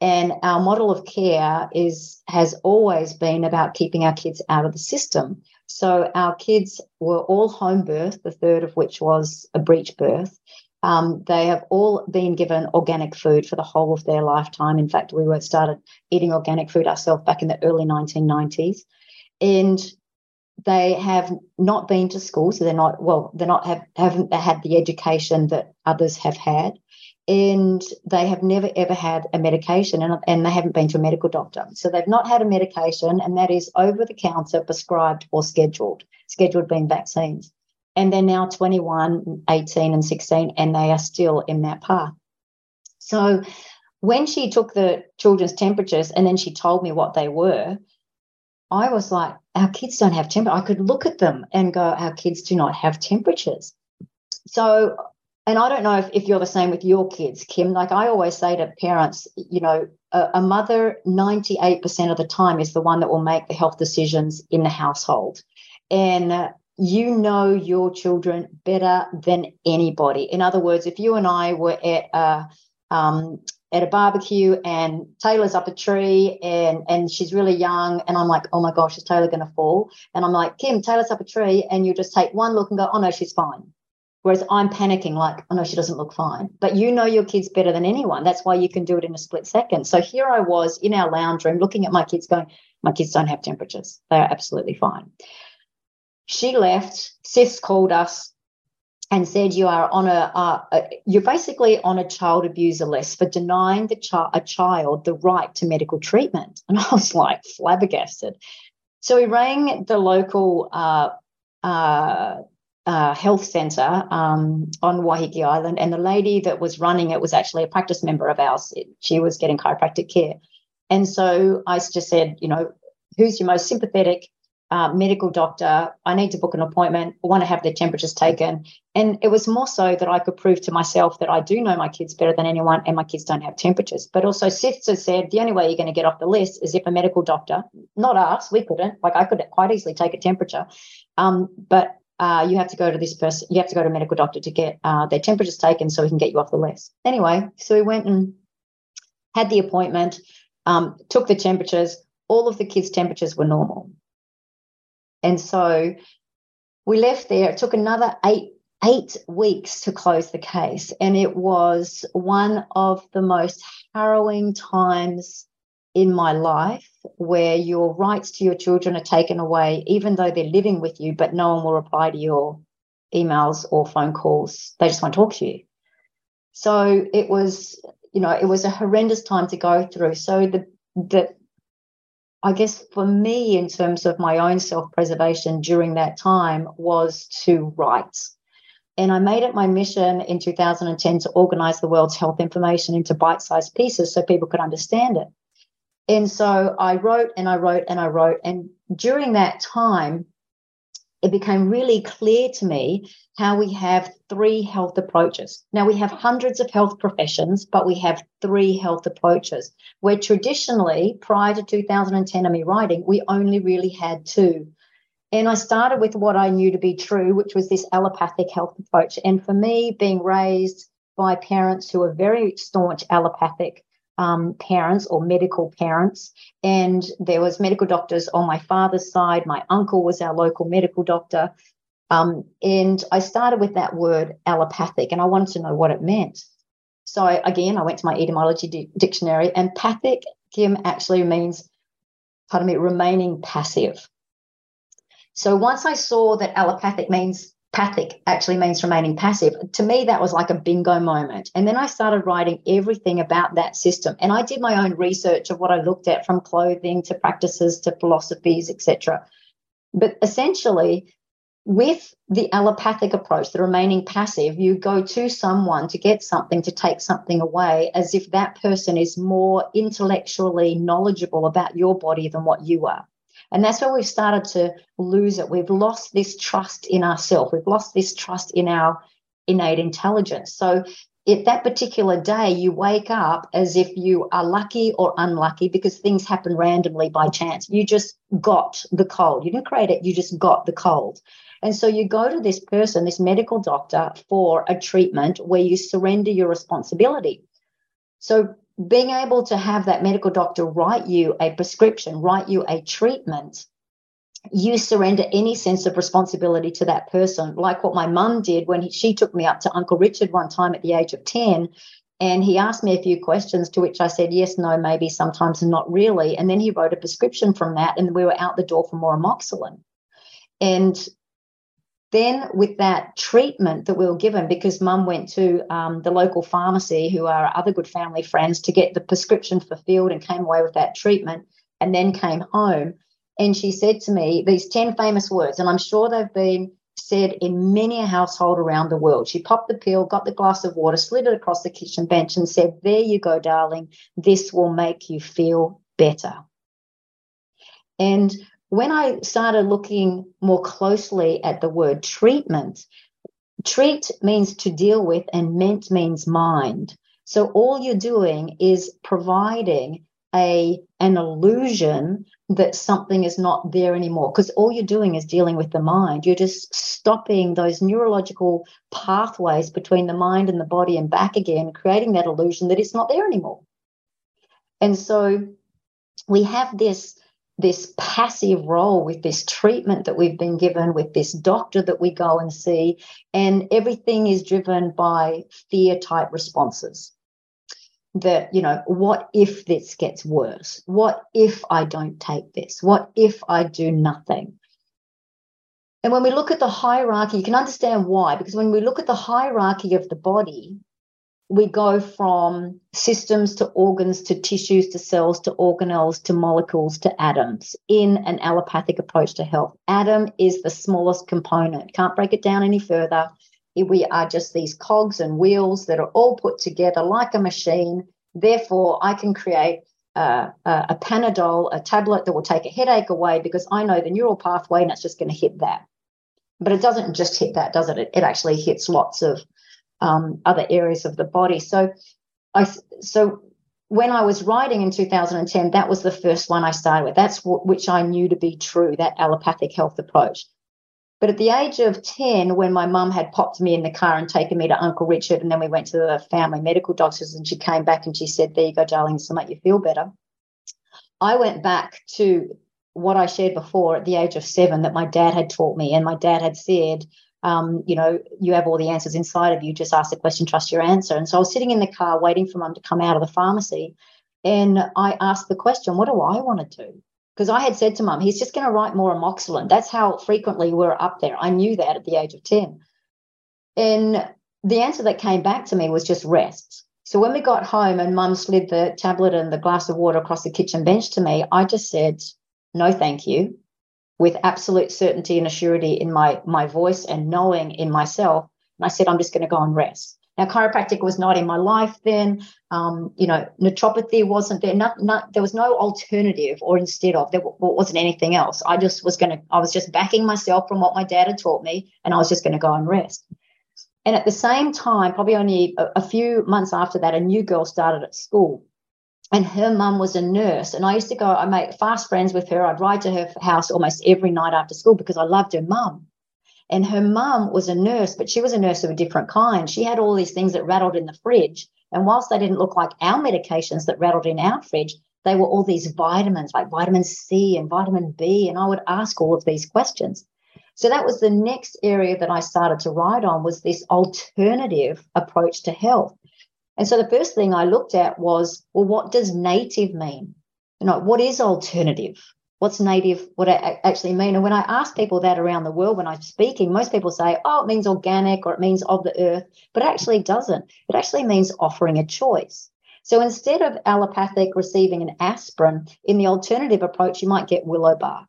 And our model of care is has always been about keeping our kids out of the system. So our kids were all home birth, the third of which was a breech birth. Um, they have all been given organic food for the whole of their lifetime. In fact, we were started eating organic food ourselves back in the early 1990s. And they have not been to school, so they're not well. They're not have haven't had the education that others have had, and they have never ever had a medication, and and they haven't been to a medical doctor. So they've not had a medication, and that is over the counter, prescribed or scheduled. Scheduled being vaccines, and they're now 21, 18, and 16, and they are still in that path. So when she took the children's temperatures, and then she told me what they were. I was like, our kids don't have temperature. I could look at them and go, our kids do not have temperatures. So, and I don't know if, if you're the same with your kids, Kim. Like I always say to parents, you know, a, a mother 98% of the time is the one that will make the health decisions in the household. And uh, you know your children better than anybody. In other words, if you and I were at a, um, at a barbecue and Taylor's up a tree and and she's really young and I'm like, oh my gosh, is Taylor going to fall? And I'm like, Kim, Taylor's up a tree, and you just take one look and go, oh no, she's fine. Whereas I'm panicking, like, oh no, she doesn't look fine. But you know your kids better than anyone. That's why you can do it in a split second. So here I was in our lounge room looking at my kids, going, my kids don't have temperatures. They are absolutely fine. She left. CYFS called us and said you are on a, uh, a, you're basically on a child abuser list for denying the chi- a child the right to medical treatment and i was like flabbergasted so we rang the local uh, uh, uh health centre um, on Waiheke Island, and the lady that was running it was actually a practice member of ours. She was getting chiropractic care. And so I just said, you know, who's your most sympathetic uh, medical doctor. I need to book an appointment. I want to have their temperatures taken. And it was more so that I could prove to myself that I do know my kids better than anyone and my kids don't have temperatures. But also, sister said the only way you're going to get off the list is if a medical doctor, not us, we couldn't, like I could quite easily take a temperature. Um, but uh, you have to go to this person, you have to go to a medical doctor to get uh, their temperatures taken so we can get you off the list. Anyway, so we went and had the appointment, um, took the temperatures. All of the kids' temperatures were normal. And so we left there. It took another eight eight weeks to close the case, and it was one of the most harrowing times in my life where your rights to your children are taken away, even though they're living with you, but no one will reply to your emails or phone calls. They just won't talk to you. So it was, you know, it was a horrendous time to go through. So the the I guess for me, in terms of my own self preservation during that time, was to write. And I made it my mission in 2010 to organize the world's health information into bite sized pieces so people could understand it. And so I wrote and I wrote and I wrote. And during that time, it became really clear to me how we have three health approaches. Now, we have hundreds of health professions, but we have three health approaches, where traditionally, prior to 2010 and me writing, we only really had two. And I started with what I knew to be true, which was this allopathic health approach. And for me, being raised by parents who are very staunch allopathic, um, parents or medical parents. And there was medical doctors on my father's side. My uncle was our local medical doctor. Um, and I started with that word allopathic and I wanted to know what it meant. So I, again, I went to my etymology di- dictionary and pathic, Kim, actually means, pardon me, remaining passive. So once I saw that allopathic means pathic actually means remaining passive. To me, that was like a bingo moment. And then I started writing everything about that system. And I did my own research of what I looked at from clothing to practices to philosophies, etc. But essentially, with the allopathic approach, the remaining passive, you go to someone to get something, to take something away, as if that person is more intellectually knowledgeable about your body than what you are. And that's where we've started to lose it. We've lost this trust in ourselves. We've lost this trust in our innate intelligence. So at that particular day, you wake up as if you are lucky or unlucky because things happen randomly by chance. You just got the cold. You didn't create it, you just got the cold. And so you go to this person, this medical doctor, for a treatment where you surrender your responsibility. So being able to have that medical doctor write you a prescription, write you a treatment, you surrender any sense of responsibility to that person, like what my mum did when he, she took me up to Uncle Richard one time at the age of 10. And he asked me a few questions to which I said, yes, no, maybe, sometimes, and not really. And then he wrote a prescription from that, and we were out the door for more amoxicillin. And then, with that treatment that we were given, because mum went to um, the local pharmacy, who are other good family friends, to get the prescription fulfilled and came away with that treatment, and then came home. And she said to me these 10 famous words, and I'm sure they've been said in many a household around the world. She popped the pill, got the glass of water, slid it across the kitchen bench, and said, There you go, darling. This will make you feel better. And when I started looking more closely at the word treatment, treat means to deal with and ment means mind. So all you're doing is providing a an illusion that something is not there anymore because all you're doing is dealing with the mind you're just stopping those neurological pathways between the mind and the body and back again creating that illusion that it's not there anymore and so we have this this passive role with this treatment that we've been given, with this doctor that we go and see, and everything is driven by fear type responses. That, you know, what if this gets worse? What if I don't take this? What if I do nothing? And when we look at the hierarchy, you can understand why, because when we look at the hierarchy of the body, we go from systems to organs to tissues to cells to organelles to molecules to atoms in an allopathic approach to health. Atom is the smallest component. Can't break it down any further. We are just these cogs and wheels that are all put together like a machine. Therefore, I can create uh, a Panadol, a tablet that will take a headache away because I know the neural pathway and it's just going to hit that. But it doesn't just hit that, does it? It, it actually hits lots of um, other areas of the body. So I so when I was writing in 2010, that was the first one I started with. That's w- which I knew to be true, that allopathic health approach. But at the age of 10, when my mum had popped me in the car and taken me to Uncle Richard, and then we went to the family medical doctors, and she came back and she said, There you go, darling, this will make you feel better. I went back to what I shared before at the age of seven that my dad had taught me, and my dad had said, um, you know, you have all the answers inside of you. Just ask the question, trust your answer. And so I was sitting in the car waiting for mum to come out of the pharmacy. And I asked the question, what do I want to do? Because I had said to mum, he's just going to write more amoxicillin. That's how frequently we're up there. I knew that at the age of 10. And the answer that came back to me was just rest. So when we got home and mum slid the tablet and the glass of water across the kitchen bench to me, I just said, no, thank you with absolute certainty and assurity in my my voice and knowing in myself. And I said, I'm just going to go and rest. Now, chiropractic was not in my life then. Um, you know, naturopathy wasn't there. Not, not, there was no alternative or instead of. There wasn't anything else. I just was going to, I was just backing myself from what my dad had taught me, and I was just going to go and rest. And at the same time, probably only a, a few months after that, a new girl started at school and her mum was a nurse. And I used to go, I made fast friends with her. I'd ride to her house almost every night after school because I loved her mum. And her mum was a nurse, but she was a nurse of a different kind. She had all these things that rattled in the fridge. And whilst they didn't look like our medications that rattled in our fridge, they were all these vitamins like vitamin C and vitamin B. And I would ask all of these questions. So that was the next area that I started to write on was this alternative approach to health. And so the first thing I looked at was, well, what does native mean? You know, what is alternative? What's native? What actually mean? And when I ask people that around the world when I'm speaking, most people say, oh, it means organic or it means of the earth, but it actually doesn't. It actually means offering a choice. So instead of allopathic receiving an aspirin, in the alternative approach, you might get willow bark.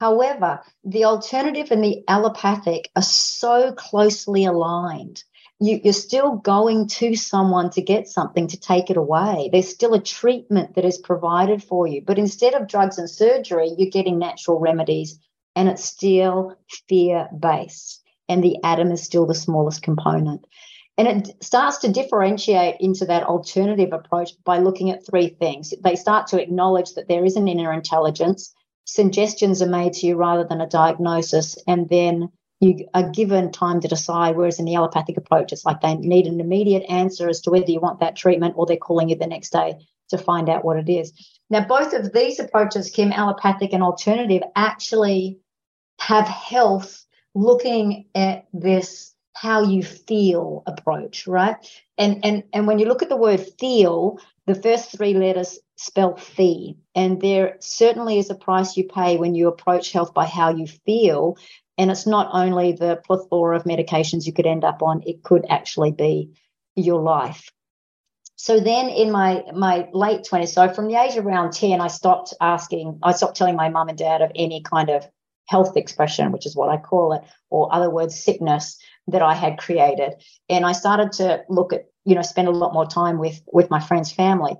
However, the alternative and the allopathic are so closely aligned you, you're still going to someone to get something to take it away. There's still a treatment that is provided for you. But instead of drugs and surgery, you're getting natural remedies and it's still fear based. And the atom is still the smallest component. And it starts to differentiate into that alternative approach by looking at three things. They start to acknowledge that there is an inner intelligence, suggestions are made to you rather than a diagnosis, and then you are given time to decide. Whereas in the allopathic approach, it's like they need an immediate answer as to whether you want that treatment or they're calling you the next day to find out what it is. Now, both of these approaches, Kim, allopathic and alternative, actually have health looking at this how you feel approach, right? And and and when you look at the word feel, the first three letters spell fee. And there certainly is a price you pay when you approach health by how you feel. And it's not only the plethora of medications you could end up on, it could actually be your life. So then in my my late 20s, so from the age of around 10, I stopped asking, I stopped telling my mum and dad of any kind of health expression, which is what I call it, or other words, sickness that I had created. And I started to look at, you know, spend a lot more time with with my friends' family.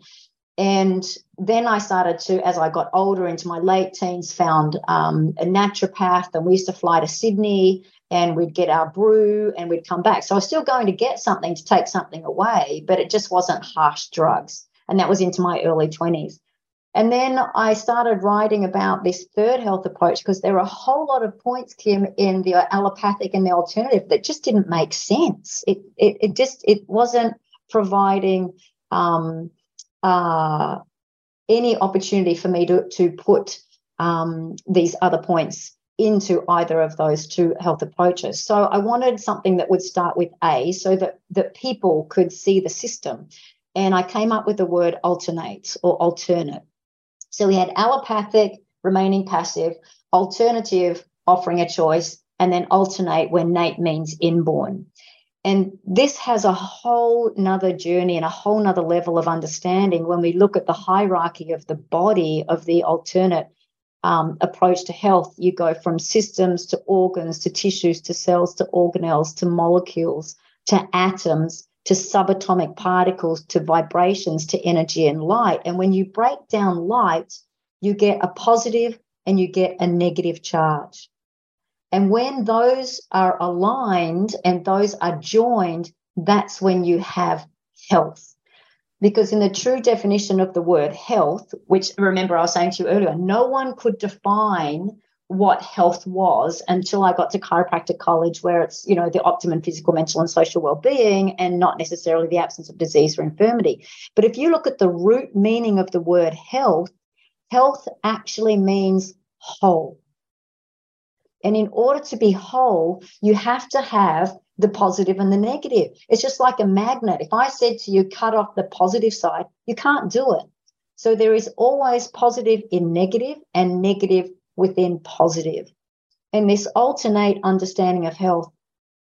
And then I started to, as I got older into my late teens, found um, a naturopath, and we used to fly to Sydney and we'd get our brew and we'd come back. So I was still going to get something to take something away, but it just wasn't harsh drugs. And that was into my early 20s. And then I started writing about this third health approach because there were a whole lot of points, Kim, in the allopathic and the alternative that just didn't make sense. It it, it just it wasn't providing um, uh, any opportunity for me to to put um, these other points into either of those two health approaches. So I wanted something that would start with A so that, that people could see the system. And I came up with the word alternate or alternate. So we had allopathic, remaining passive, alternative, offering a choice, and then alternate when Nate means inborn. And this has a whole nother journey and a whole nother level of understanding when we look at the hierarchy of the body of the alternate um, approach to health, you go from systems to organs to tissues to cells to organelles to molecules to atoms to subatomic particles to vibrations to energy and light. And when you break down light, you get a positive and you get a negative charge. And when those are aligned and those are joined, that's when you have health. Because in the true definition of the word health, which remember I was saying to you earlier, no one could define what health was until I got to chiropractic college, where it's, you know, the optimum physical, mental, and social well-being and not necessarily the absence of disease or infirmity. But if you look at the root meaning of the word health, health actually means whole. And in order to be whole, you have to have the positive and the negative. It's just like a magnet. If I said to you, cut off the positive side, you can't do it. So there is always positive in negative and negative within positive. And this alternate understanding of health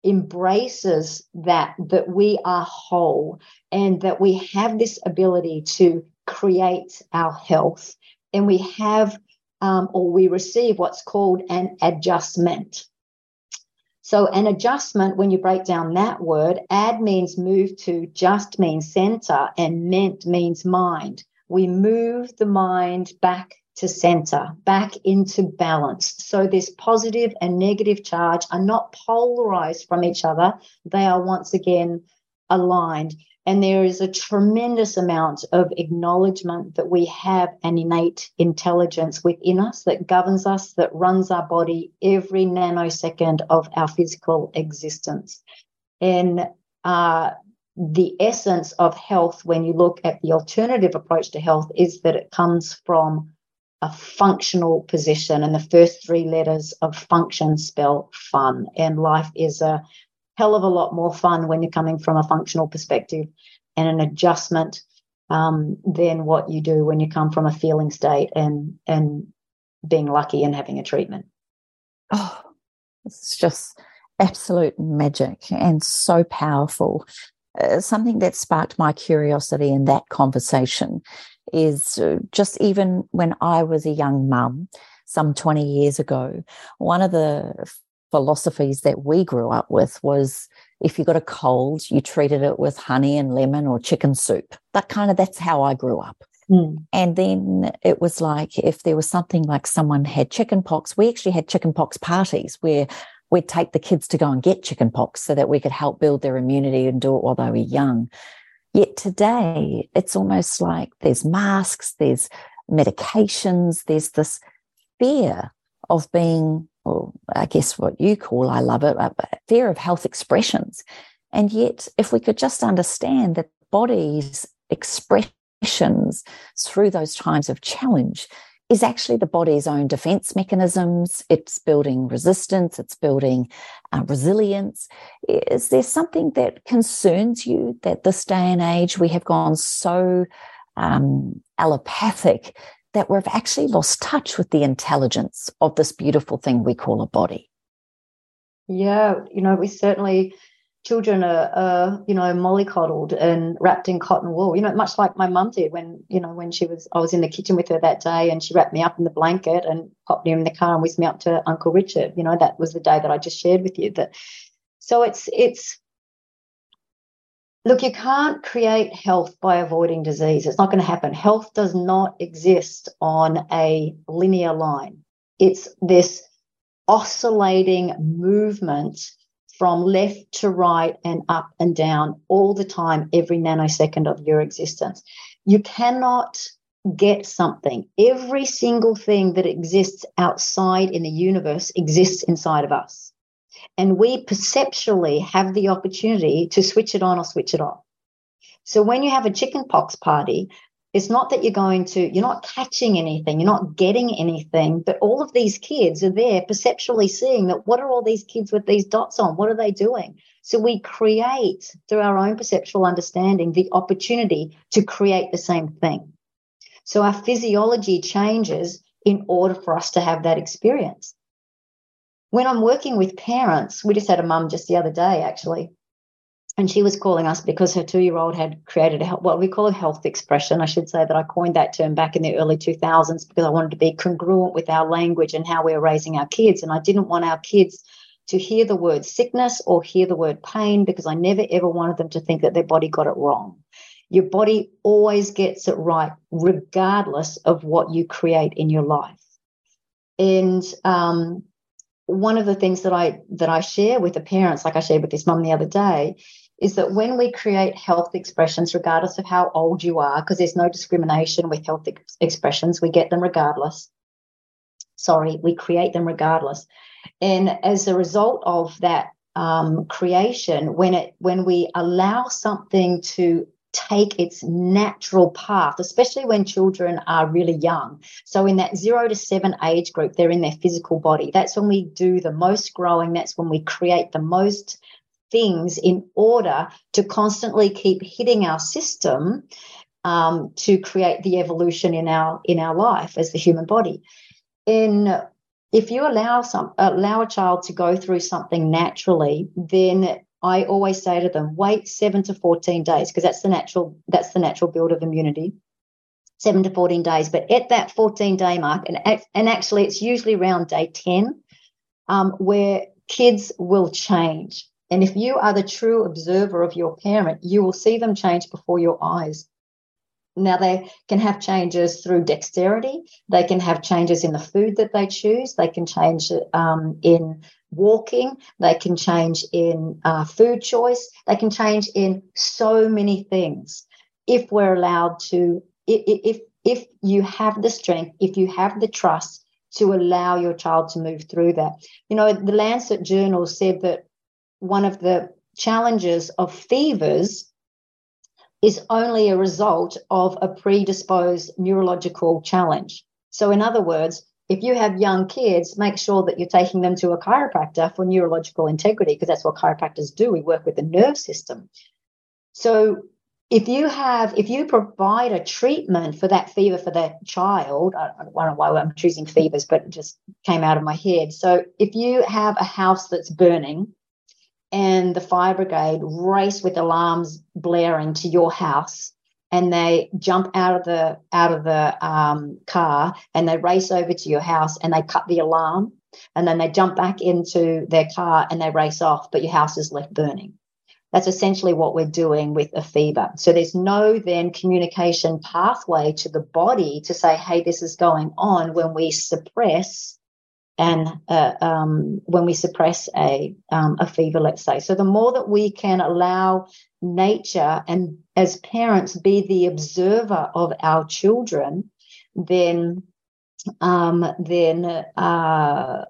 embraces that that we are whole and that we have this ability to create our health and we have um, or we receive what's called an adjustment so an adjustment, when you break down that word, add means move to, just means center, and ment means mind. We move the mind back to center, back into balance. So this positive and negative charge are not polarized from each other. They are once again aligned. And there is a tremendous amount of acknowledgement that we have an innate intelligence within us that governs us, that runs our body every nanosecond of our physical existence. And uh, the essence of health, when you look at the alternative approach to health, is that it comes from a functional position. And the first three letters of function spell fun. And life is a hell of a lot more fun when you're coming from a functional perspective and an adjustment um, than what you do when you come from a feeling state and and being lucky and having a treatment. Oh, it's just absolute magic and so powerful. Uh, something that sparked my curiosity in that conversation is uh, just even when I was a young mum, some 20 years ago, one of the philosophies that we grew up with was if you got a cold, you treated it with honey and lemon or chicken soup. That kind of that's how I grew up. Mm. And then it was like if there was something like someone had chicken pox, we actually had chicken pox parties where we'd take the kids to go and get chicken pox so that we could help build their immunity and do it while they were young. Yet today, it's almost like there's masks, there's medications, there's this fear of being or I guess what you call, I love it, a fear of health expressions. And yet, if we could just understand that body's expressions through those times of challenge is actually the body's own defense mechanisms. It's building resistance, it's building uh, resilience. Is there something that concerns you that this day and age we have gone so um, allopathic that we've actually lost touch with the intelligence of this beautiful thing we call a body? Yeah, you know, we certainly children are, are, you know mollycoddled and wrapped in cotton wool you know much like my mum did when you know when she was i was in the kitchen with her that day and she wrapped me up in the blanket and popped me in the car and whisked me up to uncle richard you know that was the day that i just shared with you that so it's it's look you can't create health by avoiding disease it's not going to happen health does not exist on a linear line it's this oscillating movement from left to right and up and down all the time, every nanosecond of your existence. You cannot get something. Every single thing that exists outside in the universe exists inside of us. And we perceptually have the opportunity to switch it on or switch it off. So when you have a chicken pox party, it's not that you're going to, you're not catching anything, you're not getting anything, but all of these kids are there perceptually seeing that what are all these kids with these dots on? What are they doing? So we create through our own perceptual understanding the opportunity to create the same thing. So our physiology changes in order for us to have that experience. When I'm working with parents, we just had a mum just the other day actually and she was calling us because her two-year-old had created a what we call a health expression. I should say that I coined that term back in the early 2000s because I wanted to be congruent with our language and how we are raising our kids, and I didn't want our kids to hear the word sickness or hear the word pain because I never ever wanted them to think that their body got it wrong. Your body always gets it right, regardless of what you create in your life. And um, one of the things that I that I share with the parents, like I shared with this mum the other day, is that when we create health expressions, regardless of how old you are, because there's no discrimination with health ex- expressions, we get them regardless. Sorry, we create them regardless. And as a result of that um, creation, when it when we allow something to take its natural path, especially when children are really young. So, in that zero to seven age group, they're in their physical body. That's when we do the most growing. That's when we create the most things in order to constantly keep hitting our system um, to create the evolution in our in our life as the human body. In if you allow some allow a child to go through something naturally, then I always say to them, wait seven to 14 days, because that's the natural, that's the natural build of immunity. Seven to 14 days. But at that 14 day mark, and, and actually it's usually around day 10, um, where kids will change. And if you are the true observer of your parent, you will see them change before your eyes. Now, they can have changes through dexterity. They can have changes in the food that they choose. They can change um, in walking. They can change in uh, food choice. They can change in so many things if we're allowed to, if, if you have the strength, if you have the trust to allow your child to move through that. You know, the Lancet Journal said that one of the challenges of fevers is only a result of a predisposed neurological challenge. So, in other words, if you have young kids, make sure that you're taking them to a chiropractor for neurological integrity, because that's what chiropractors do. We work with the nerve system. So, if you have, if you provide a treatment for that fever for that child, I don't know why I'm choosing fevers, but it just came out of my head. So, if you have a house that's burning, and the fire brigade race with alarms blaring to your house and they jump out of the out of the um, car and they race over to your house and they cut the alarm and then they jump back into their car and they race off but your house is left burning. That's essentially what we're doing with a fever so there's no then communication pathway to the body to say hey this is going on when we suppress and uh, um, when we suppress a um, a fever, let's say. So the more that we can allow nature and as parents be the observer of our children, then um, then uh,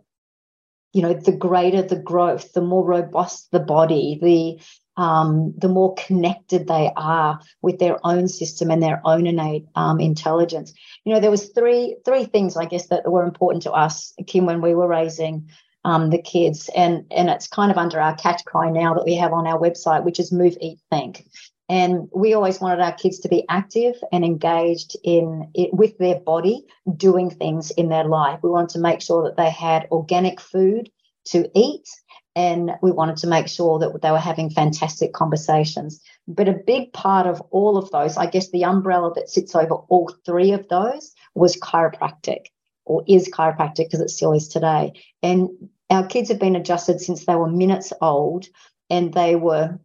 you know the greater the growth, the more robust the body, the um, the more connected they are with their own system and their own innate um, intelligence. You know, there was three three things I guess that were important to us, Kim, when we were raising um, the kids, and and it's kind of under our catch cry now that we have on our website, which is Move, Eat, Think. And we always wanted our kids to be active and engaged in it with their body, doing things in their life. We wanted to make sure that they had organic food to eat and we wanted to make sure that they were having fantastic conversations. But a big part of all of those, I guess the umbrella that sits over all three of those was chiropractic or is chiropractic because it still is today. And our kids have been adjusted since they were minutes old and they were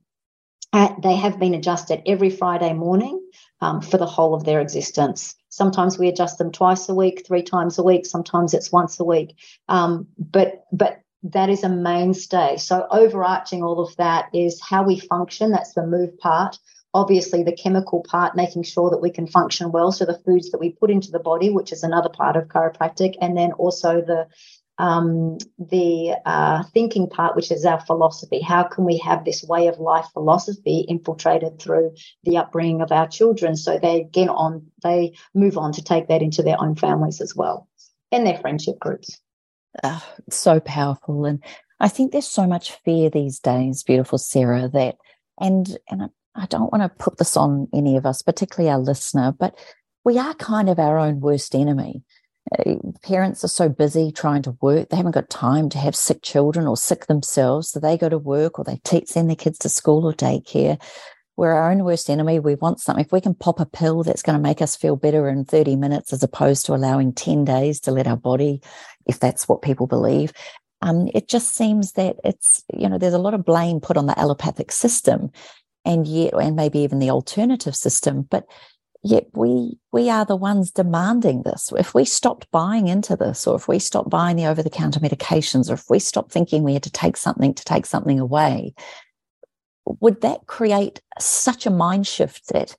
they have been adjusted every Friday morning um, for the whole of their existence. Sometimes we adjust them twice a week, three times a week. Sometimes it's once a week. Um, but but that is a mainstay. So overarching all of that is how we function. That's the move part. Obviously, the chemical part, making sure that we can function well. So the foods that we put into the body, which is another part of chiropractic, and then also the um, the uh, thinking part, which is our philosophy. How can we have this way of life philosophy infiltrated through the upbringing of our children so they get on, they move on to take that into their own families as well and their friendship groups. So powerful. And I think there's so much fear these days, beautiful Sarah, that, and, and I, don't want to put this on any of us, particularly our listener, but we are kind of our own worst enemy. Uh, parents are so busy trying to work, they haven't got time to have sick children or sick themselves. So they go to work or they te- send their kids to school or daycare. We're our own worst enemy. We want something. If we can pop a pill that's going to make us feel better in 30 minutes, as opposed to allowing 10 days to let our body, if that's what people believe, um, it just seems that it's, you know, there's a lot of blame put on the allopathic system and yet, and maybe even the alternative system. But yet we we are the ones demanding this if we stopped buying into this or if we stopped buying the over the counter medications or if we stopped thinking we had to take something to take something away would that create such a mind shift that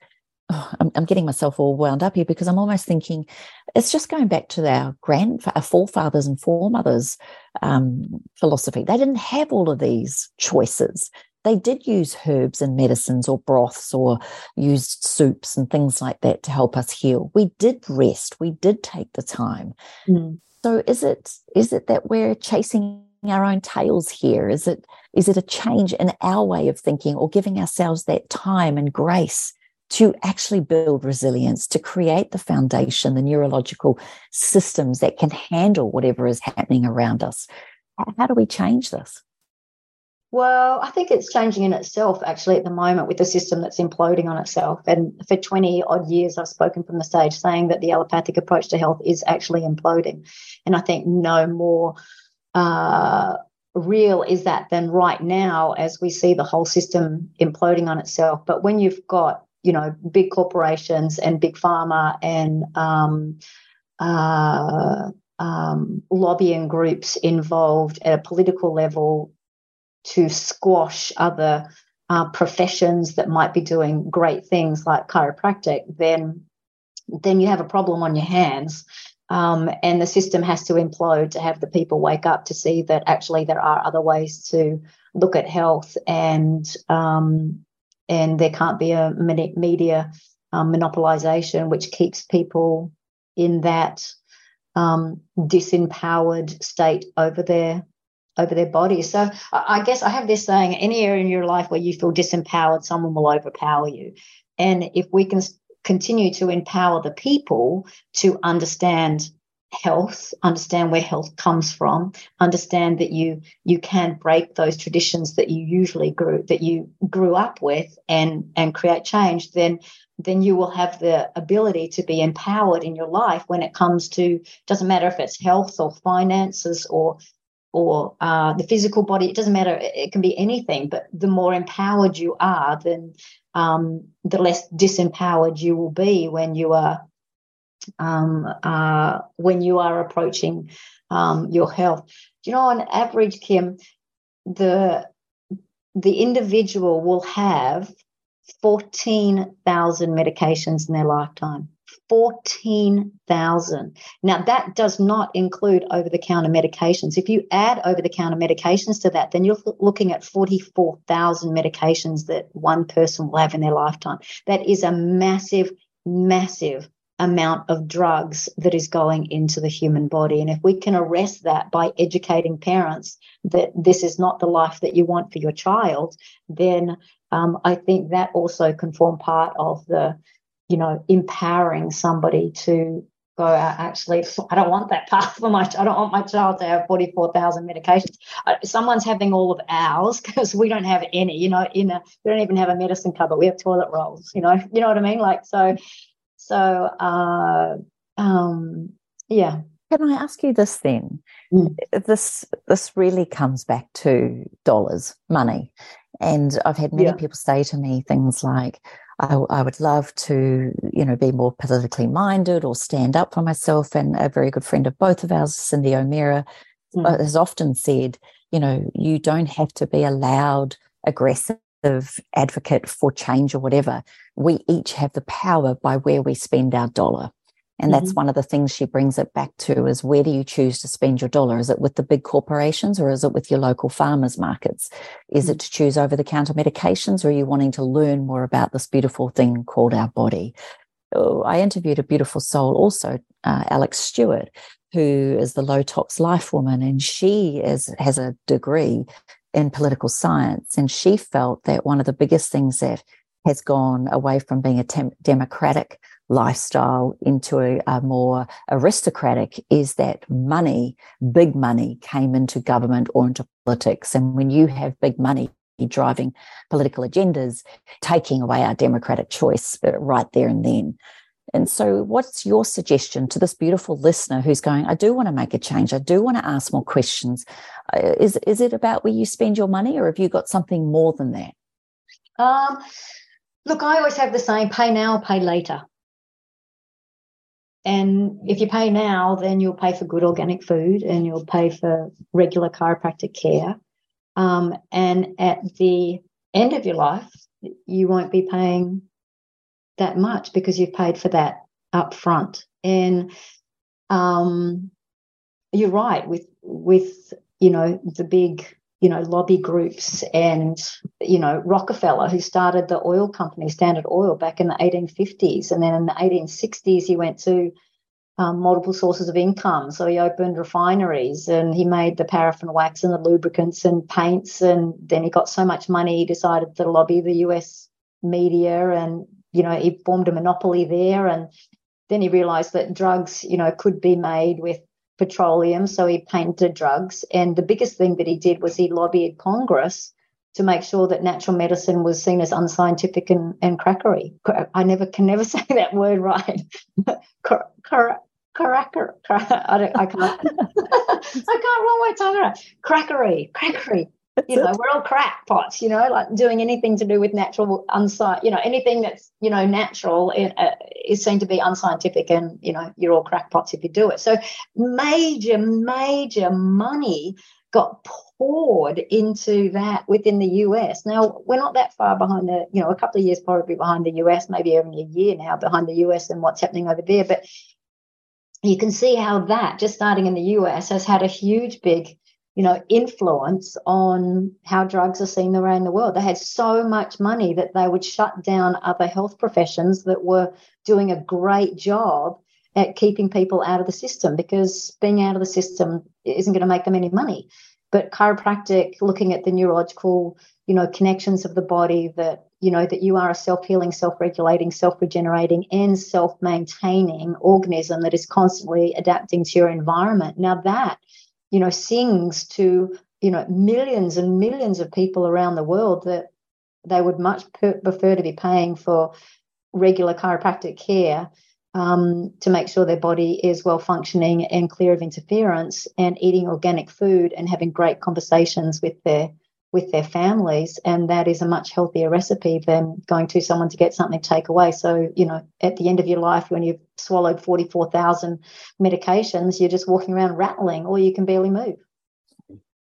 oh, I'm, I'm, getting myself all wound up here because i'm almost thinking it's just going back to our grand our forefathers and foremothers um, philosophy they didn't have all of these choices they did use herbs and medicines or broths or used soups and things like that to help us heal. We did rest. We did take the time. Mm. So is it is it that we're chasing our own tails here? Is it is it a change in our way of thinking or giving ourselves that time and grace to actually build resilience, to create the foundation, the neurological systems that can handle whatever is happening around us? How do we change this? Well, I think it's changing in itself actually at the moment with the system that's imploding on itself. And for 20 odd years, I've spoken from the stage saying that the allopathic approach to health is actually imploding. And I think no more uh, real is that than right now as we see the whole system imploding on itself. But when you've got, you know, big corporations and big pharma and um, uh, um, lobbying groups involved at a political level to squash other uh, professions that might be doing great things like chiropractic, then then you have a problem on your hands. Um, and the system has to implode to have the people wake up to see that actually there are other ways to look at health and um, and there can't be a media um, monopolization which keeps people in that um, disempowered state over their over their bodies. So I guess I have this saying any area in your life where you feel disempowered, someone will overpower you. And if we can continue to empower the people to understand health understand where health comes from understand that you you can break those traditions that you usually grew that you grew up with and and create change then then you will have the ability to be empowered in your life when it comes to doesn't matter if it's health or finances or or uh, the physical body. It doesn't matter. It can be anything. But the more empowered you are, then um, the less disempowered you will be when you are um, uh, when you are approaching um, your health. Do you know, on average, Kim, the the individual will have fourteen thousand medications in their lifetime. 14,000. Now, that does not include over the counter medications. If you add over the counter medications to that, then you're looking at 44,000 medications that one person will have in their lifetime. That is a massive, massive amount of drugs that is going into the human body. And if we can arrest that by educating parents that this is not the life that you want for your child, then um, I think that also can form part of the you know, empowering somebody to go out actually i don't want that path for my i don't want my child to have 44000 medications. Uh, someone's having all of ours because we don't have any you know in a we don't even have a medicine cupboard we have toilet rolls you know you know what i mean? Like so so uh um yeah. Can i ask you this then? Mm. this this really comes back to dollars money. And i've had many yeah. people say to me things like I, I, would love to, you know, be more politically minded or stand up for myself. And a very good friend of both of ours, Cyndi O'Meara, mm. has often said, you know, you don't have to be a loud, aggressive advocate for change or whatever. We each have the power by where we spend our dollar. And that's mm-hmm. one of the things she brings it back to is where do you choose to spend your dollar? Is it with the big corporations or is it with your local farmers markets? Is mm-hmm. it to choose over the counter medications or are you wanting to learn more about this beautiful thing called our body? Oh, I interviewed a beautiful soul also, uh, Alexx Stewart, who is the low tox life woman, and she is, has a degree in political science. And she felt that one of the biggest things that has gone away from being a tem- democratic lifestyle into a, a, more aristocratic is that money, big money, came into government or into politics. And when you have big money driving political agendas, taking away our democratic choice uh, right there and then. And so, what's your suggestion to this beautiful listener who's going, I do want to make a change. I do want to ask more questions. Uh, is, is it about where you spend your money, or have you got something more than that? Um, look, I always have the same pay now, pay later. And if you pay now, then you'll pay for good organic food and you'll pay for regular chiropractic care. Um, and at the end of your life, you won't be paying that much because you've paid for that up front. And um, you're right with with you know the big you know lobby groups and you know Rockefeller who started the oil company Standard Oil back in the 1850s and then in the 1860s he went to um, multiple sources of income. So he opened refineries and he made the paraffin wax and the lubricants and paints. And then he got so much money he decided to lobby the US media and you know he formed a monopoly there. And then he realized that drugs you know could be made with petroleum, so he painted drugs. And the biggest thing that he did was he lobbied Congress to make sure that natural medicine was seen as unscientific and, and crackery. I never can never say that word right. cracker, cracker, I, I can't. I can't roll my tongue around. Crackery, crackery you know, we're all crackpots, you know, like doing anything to do with natural, unsci, you know, anything that's, you know, natural uh, is seen to be unscientific and, you know, you're all crackpots if you do it. So major, major money got poured into that within the US. Now, we're not that far behind the, you know, a couple of years probably behind the US, maybe only a year now behind the US and what's happening over there. But you can see how that, just starting in the US, has had a huge, big you know, influence on how drugs are seen around the world. They had so much money that they would shut down other health professions that were doing a great job at keeping people out of the system because being out of the system isn't going to make them any money. But chiropractic, looking at the neurological, you know, connections of the body that, you know, that you are a self-healing, self-regulating, self-regenerating, and self-maintaining organism that is constantly adapting to your environment. Now that you know, sings to, you know, millions and millions of people around the world that they would much prefer to be paying for regular chiropractic care um, to make sure their body is well functioning and clear of interference and eating organic food and having great conversations with their with their families and that is a much healthier recipe than going to someone to get something to take away so you know at the end of your life when you've swallowed 44,000 medications you're just walking around rattling or you can barely move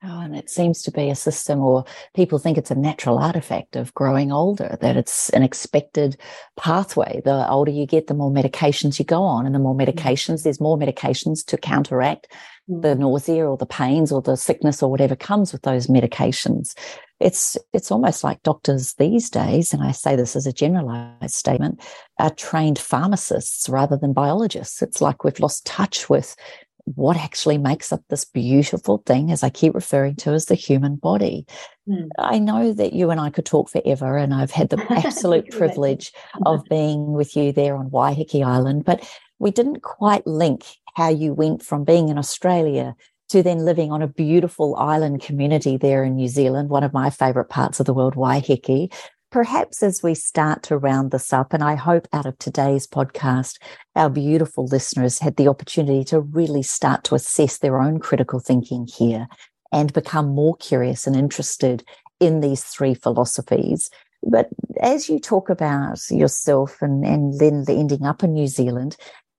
Oh, and it seems to be a system, or people think it's a natural artifact of growing older, that it's an expected pathway. The older you get, the more medications you go on, and the more mm. medications, there's more medications to counteract. The nausea or the pains or the sickness or whatever comes with those medications. It's it's almost like doctors these days, and I say this as a generalized statement, are trained pharmacists rather than biologists. It's like we've lost touch with what actually makes up this beautiful thing, as I keep referring to as the human body. Mm. I know that you and I could talk forever, and I've had the absolute privilege of being with you there on Waiheke Island, but we didn't quite link how you went from being in Australia to then living on a beautiful island community there in New Zealand, one of my favorite parts of the world, Waiheke, perhaps as we start to round this up, and I hope out of today's podcast, our beautiful listeners had the opportunity to really start to assess their own critical thinking here and become more curious and interested in these three philosophies. But as you talk about yourself and, and then ending up in New Zealand,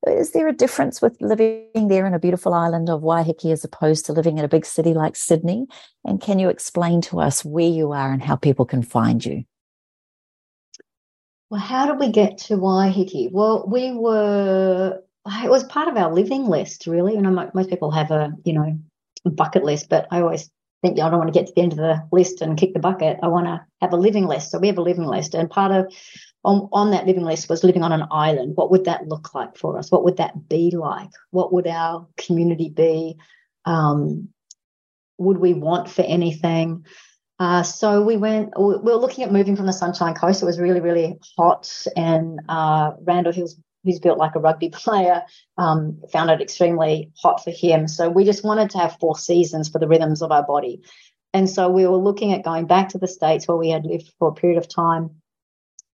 is there a difference with living there in a beautiful island of Waiheke as opposed to living in a big city like Sydney? And can you explain to us where you are and how people can find you? Well, how did we get to Waiheke? Well, we were, it was part of our living list, really. You know, most people have a, you know, bucket list, but I always think I don't want to get to the end of the list and kick the bucket. I want to have a living list. So we have a living list. And part of, on, on that living list was living on an island. What would that look like for us? What would that be like? What would our community be? Um, would we want for anything? Uh, so we went, we were looking at moving from the Sunshine Coast. It was really, really hot. And uh, Randall who's built like a rugby player, um, found it extremely hot for him. So we just wanted to have four seasons for the rhythms of our body. And so we were looking at going back to the States where we had lived for a period of time.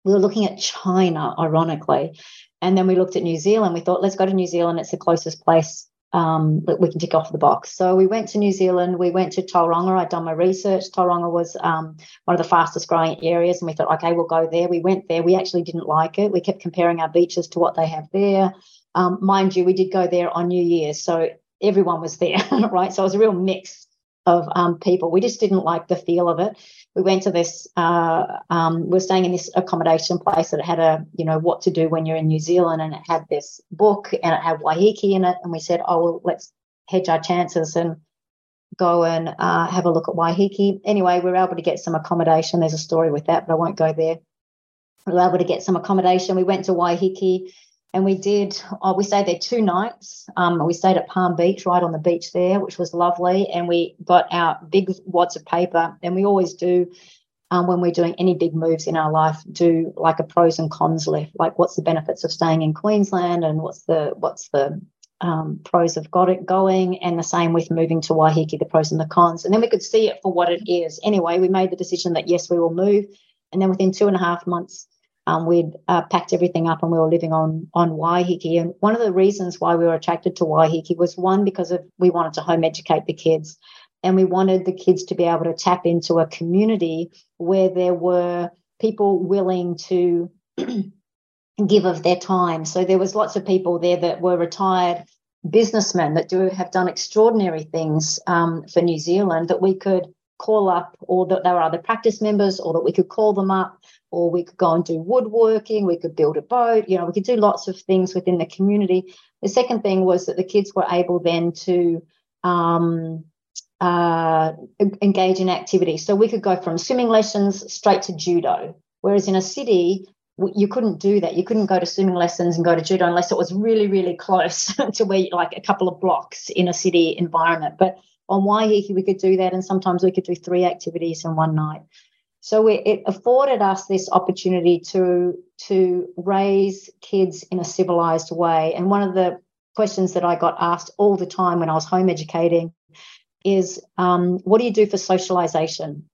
We were looking at China, ironically. And then we looked at New Zealand. We thought, let's go to New Zealand. It's the closest place um, that we can tick off the box. So we went to New Zealand. We went to Tauranga. I'd done my research. Tauranga was um, one of the fastest growing areas, and we thought, okay, we'll go there. We went there. We actually didn't like it. We kept comparing our beaches to what they have there. Um, mind you, we did go there on New Year's, so everyone was there, right? So it was a real mix of um, people. We just didn't like the feel of it. We went to this uh, um, we were staying in this accommodation place that had a you know what to do when you're in new zealand and it had this book and it had waiheke in it and we said oh well let's hedge our chances and go and uh, have a look at waiheke. Anyway we were able to get some accommodation. There's a story with that but i won't go there. We were able to get some accommodation. We went to waiheke and we did oh, we stayed there two nights. Um, we stayed at palm beach right on the beach there which was lovely. And we got our big wads of paper. And we always do um, when we're doing any big moves in our life do like a pros and cons list. Like what's the benefits of staying in queensland and what's the what's the um, pros of got it going? And the same with moving to waiheke the pros and the cons. And then we could see it for what it is. Anyway we made the decision that yes we will move. And then within two and a half months um, we'd uh, packed everything up and we were living on on Waiheke. And one of the reasons why we were attracted to Waiheke was one because of we wanted to home educate the kids, and we wanted the kids to be able to tap into a community where there were people willing to give of their time. So there was lots of people there that were retired businessmen that do have done extraordinary things um, for New Zealand that we could call up, or that they were other practice members, or that we could call them up or we could go and do woodworking, we could build a boat, you know, we could do lots of things within the community. The second thing was that the kids were able then to um, uh, engage in activities. So we could go from swimming lessons straight to judo, whereas in a city, you couldn't do that. You couldn't go to swimming lessons and go to judo unless it was really, really close to where, like a couple of blocks in a city environment. But on Waiheke, we could do that, and sometimes we could do three activities in one night. So it, it afforded us this opportunity to to raise kids in a civilized way. And one of the questions that I got asked all the time when I was home educating is, um, "What do you do for socialization?"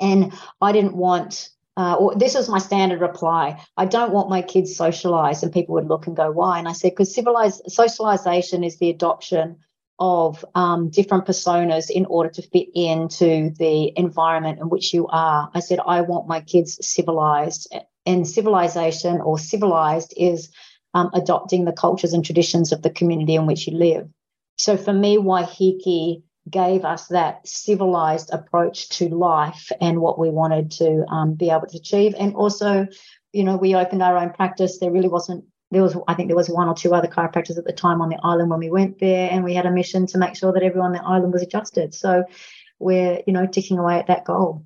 And I didn't want uh, or this was my standard reply. I don't want my kids socialized, and people would look and go, "Why?" And I said, "Because civilized socialization is the adoption of um, different personas in order to fit into the environment in which you are. I said, I want my kids civilized. And civilization or civilized is um, adopting the cultures and traditions of the community in which you live. So for me, Waiheke gave us that civilized approach to life and what we wanted to um, be able to achieve. And also, you know, we opened our own practice. There really wasn't, there was, I think there was one or two other chiropractors at the time on the island when we went there, and we had a mission to make sure that everyone on the island was adjusted. So we're, you know, ticking away at that goal.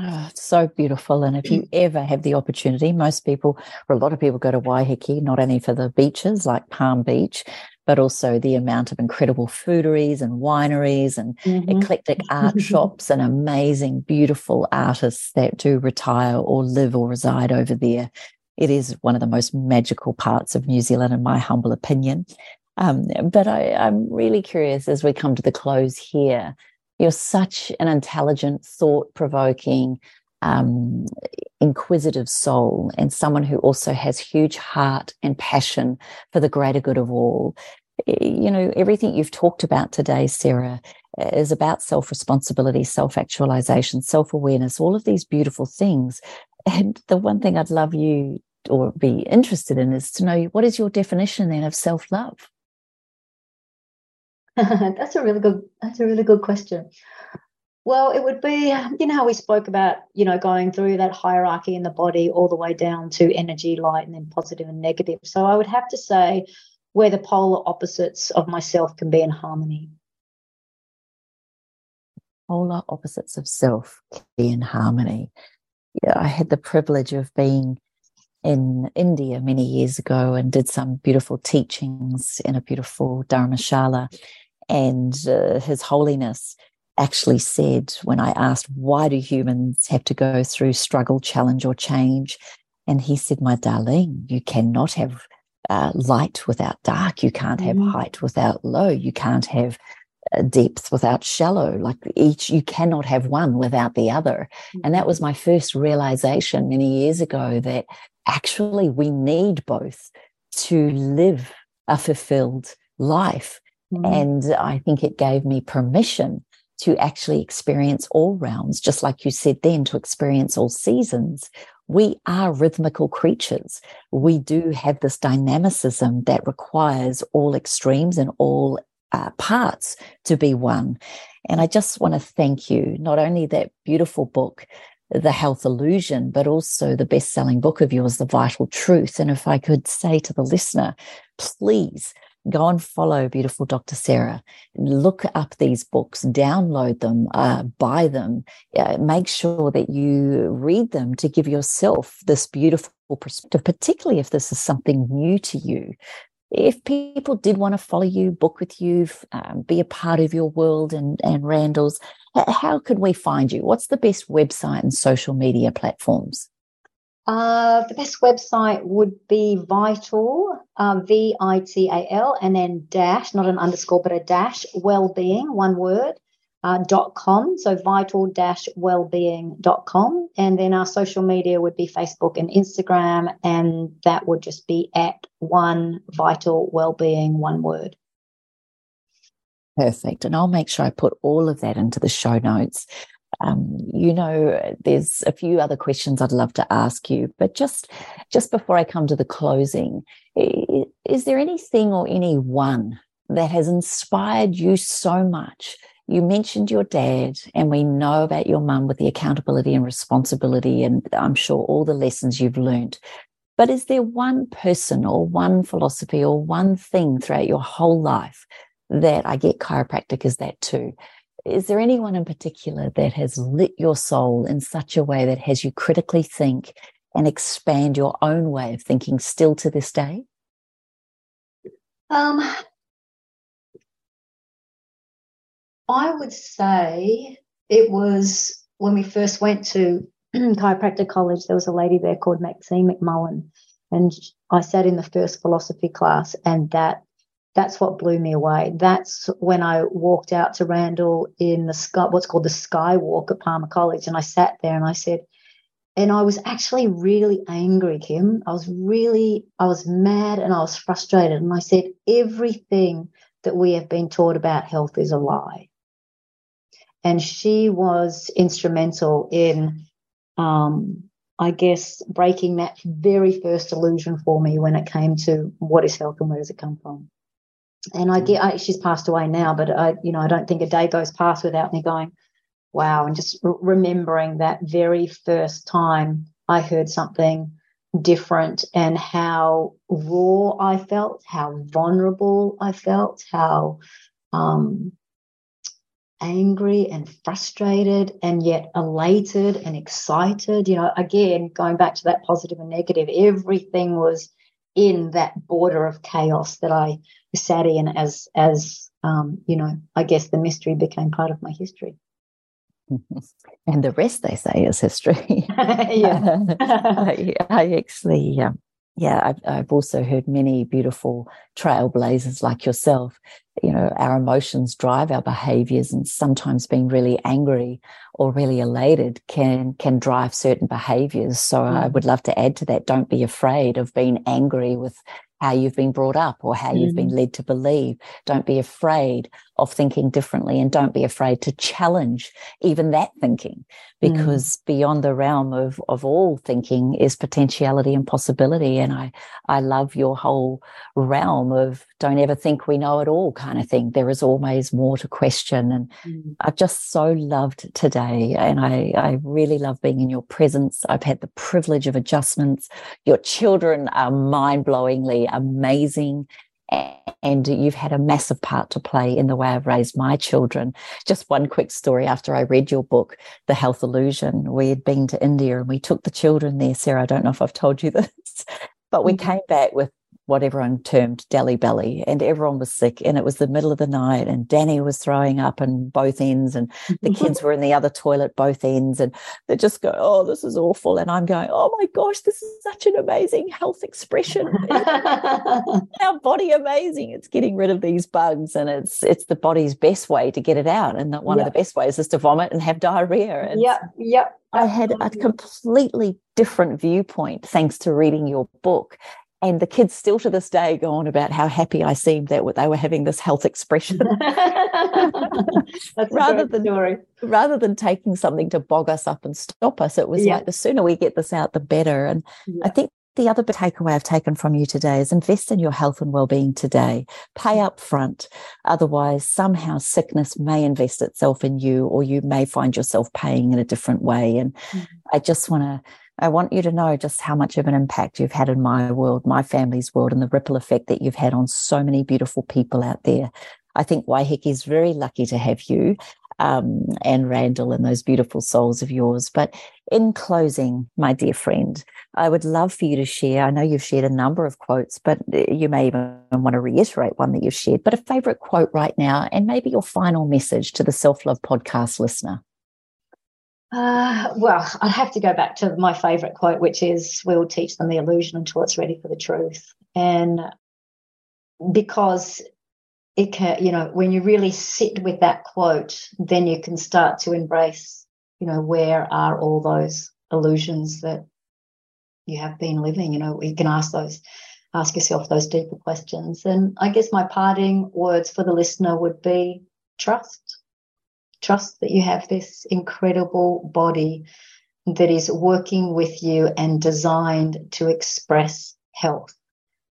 Oh, it's so beautiful. And if you ever have the opportunity, most people, or a lot of people go to Waiheke, not only for the beaches like Palm Beach, but also the amount of incredible fooderies and wineries and mm-hmm. eclectic art shops and amazing, beautiful artists that do retire or live or reside over there. It is one of the most magical parts of New Zealand, in my humble opinion. Um, but I, I'm really curious as we come to the close here. You're such an intelligent, thought provoking, um, inquisitive soul and someone who also has huge heart and passion for the greater good of all. You know, everything you've talked about today, Sarah, is about self responsibility, self actualization, self awareness, all of these beautiful things. And the one thing I'd love you or be interested in is to know what is your definition then of self love? that's a really good that's a really good question well, it would be, you know, how we spoke about, you know, going through that hierarchy in the body all the way down to energy, light, and then positive and negative. So I would have to say where the polar opposites of myself can be in harmony. Polar opposites of self be in harmony. Yeah, I had the privilege of being in India many years ago and did some beautiful teachings in a beautiful Dharamshala. And uh, His Holiness actually said when I asked, why do humans have to go through struggle, challenge, or change? And he said, my darling, you cannot have uh, light without dark. You can't have mm. height without low. You can't have depth without shallow. Like each, you cannot have one without the other. And that was my first realization many years ago that actually we need both to live a fulfilled life. Mm. And I think it gave me permission to actually experience all realms, just like you said then, to experience all seasons. We are rhythmical creatures. We do have this dynamicism that requires all extremes and all uh, parts to be one. And I just want to thank you, not only that beautiful book, The Health Illusion, but also the best selling book of yours, The Vital Truth. And if I could say to the listener, please go and follow beautiful Dr. Sarah. Look up these books, download them, uh, buy them. Uh, make sure that you read them to give yourself this beautiful perspective, particularly if this is something new to you. If people did want to follow you, book with you, um, be a part of your world and, and Randall's, how could we find you? What's the best website and social media platforms? Uh, the best website would be Vital, um, V I T A L, and then dash, not an underscore, but a dash, wellbeing, one word, uh, com. So vital dash wellbeing dot com. And then our social media would be Facebook and Instagram, and that would just be at one vital wellbeing, one word. Perfect. And I'll make sure I put all of that into the show notes. Um, you know, there's a few other questions I'd love to ask you, but just just before I come to the closing, is there anything or anyone that has inspired you so much? You mentioned your dad, and we know about your mum with the accountability and responsibility, and I'm sure all the lessons you've learned. But is there one person or one philosophy or one thing throughout your whole life that I get chiropractic is that too, is there anyone in particular that has lit your soul in such a way that has you critically think and expand your own way of thinking still to this day? Um, I would say it was when we first went to chiropractic college, there was a lady there called Maxine McMullen. And I sat in the first philosophy class, and that that's what blew me away. That's when I walked out to Randall in the sky, what's called the Skywalk at Palmer College, and I sat there and I said, and I was actually really angry, Kim. I was really, I was mad and I was frustrated. And I said, everything that we have been taught about health is a lie. And she was instrumental in, um, I guess, breaking that very first illusion for me when it came to what is health and where does it come from. and I get I, she's passed away now, but I you know I don't think a day goes past without me going, wow, and just remembering that very first time I heard something different and how raw I felt, how vulnerable I felt, how um, angry and frustrated and yet elated and excited. You know, again, going back to that positive and negative, everything was in that border of chaos that I sat in as as um, you know, I guess the mystery became part of my history. And the rest, they say, is history. yeah, I, I, actually, um, yeah, I've, I've also heard many beautiful trailblazers like yourself. You know, our emotions drive our behaviors, and sometimes being really angry or really elated can can drive certain behaviors. So mm. I would love to add to that. Don't be afraid of being angry with how you've been brought up or how mm. you've been mm. led to believe. Don't be afraid of thinking differently and don't be afraid to challenge even that thinking mm. because mm. beyond the realm of, of all thinking is potentiality and possibility. And I, I love your whole realm of don't ever think we know it all kind of thing. There is always more to question. And mm. I've just so loved today. And I, I really love being in your presence. I've had the privilege of adjustments. Your children are mind blowingly amazing and you've had a massive part to play in the way I've raised my children. Just one quick story after I read your book, The Health Illusion, we had been to India and we took the children there. Sarah, I don't know if I've told you this, but we mm-hmm. came back with what everyone termed Delhi belly, and everyone was sick. And it was the middle of the night, and Danny was throwing up on both ends, and the kids were in the other toilet both ends, and they just go, "Oh, this is awful." And I'm going, "Oh my gosh, this is such an amazing health expression. Our body amazing. It's getting rid of these bugs, and it's it's the body's best way to get it out. And one of the best ways is to vomit and have diarrhea. And yeah, yeah. I had a completely different viewpoint thanks to reading your book and the kids still to this day go on about how happy I seemed that they were having this health expression. rather than story. rather than taking something to bog us up and stop us, it was yeah. like the sooner we get this out, the better. And yeah. I think the other takeaway I've taken from you today is invest in your health and well-being today. Pay up front. Otherwise, somehow sickness may invest itself in you, or you may find yourself paying in a different way. And mm-hmm. I just want to I want you to know just how much of an impact you've had in my world, my family's world, and the ripple effect that you've had on so many beautiful people out there. I think Waiheke is very lucky to have you um, and Randall and those beautiful souls of yours. But in closing, my dear friend, I would love for you to share. I know you've shared a number of quotes, but you may even want to reiterate one that you've shared, but a favorite quote right now, and maybe your final message to the Self Love Podcast listener. Uh, well, I'd have to go back to my favorite quote, which is, We'll teach them the illusion until it's ready for the truth. And because it can, you know, when you really sit with that quote, then you can start to embrace, you know, where are all those illusions that you have been living? You know, you can ask those, ask yourself those deeper questions. And I guess my parting words for the listener would be trust Trust that you have this incredible body that is working with you and designed to express health.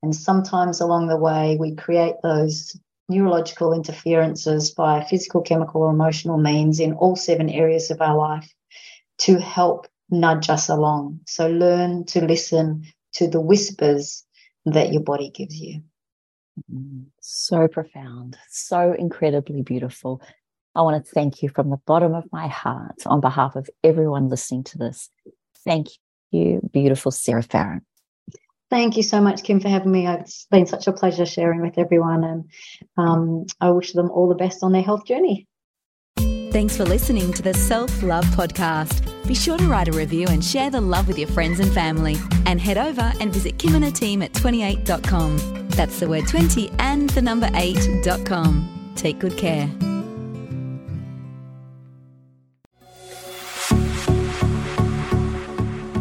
And sometimes along the way, we create those neurological interferences via physical, chemical, or emotional means in all seven areas of our life to help nudge us along. So learn to listen to the whispers that your body gives you. Mm-hmm. So profound, so incredibly beautiful. I want to thank you from the bottom of my heart on behalf of everyone listening to this. Thank you, beautiful Sarah Farrant. Thank you so much, Kim, for having me. It's been such a pleasure sharing with everyone, and um, I wish them all the best on their health journey. Thanks for listening to the Self Love Podcast. Be sure to write a review and share the love with your friends and family. And head over and visit Kim and her team at twenty8.com. That's the word 20 and the number 8.com. Take good care.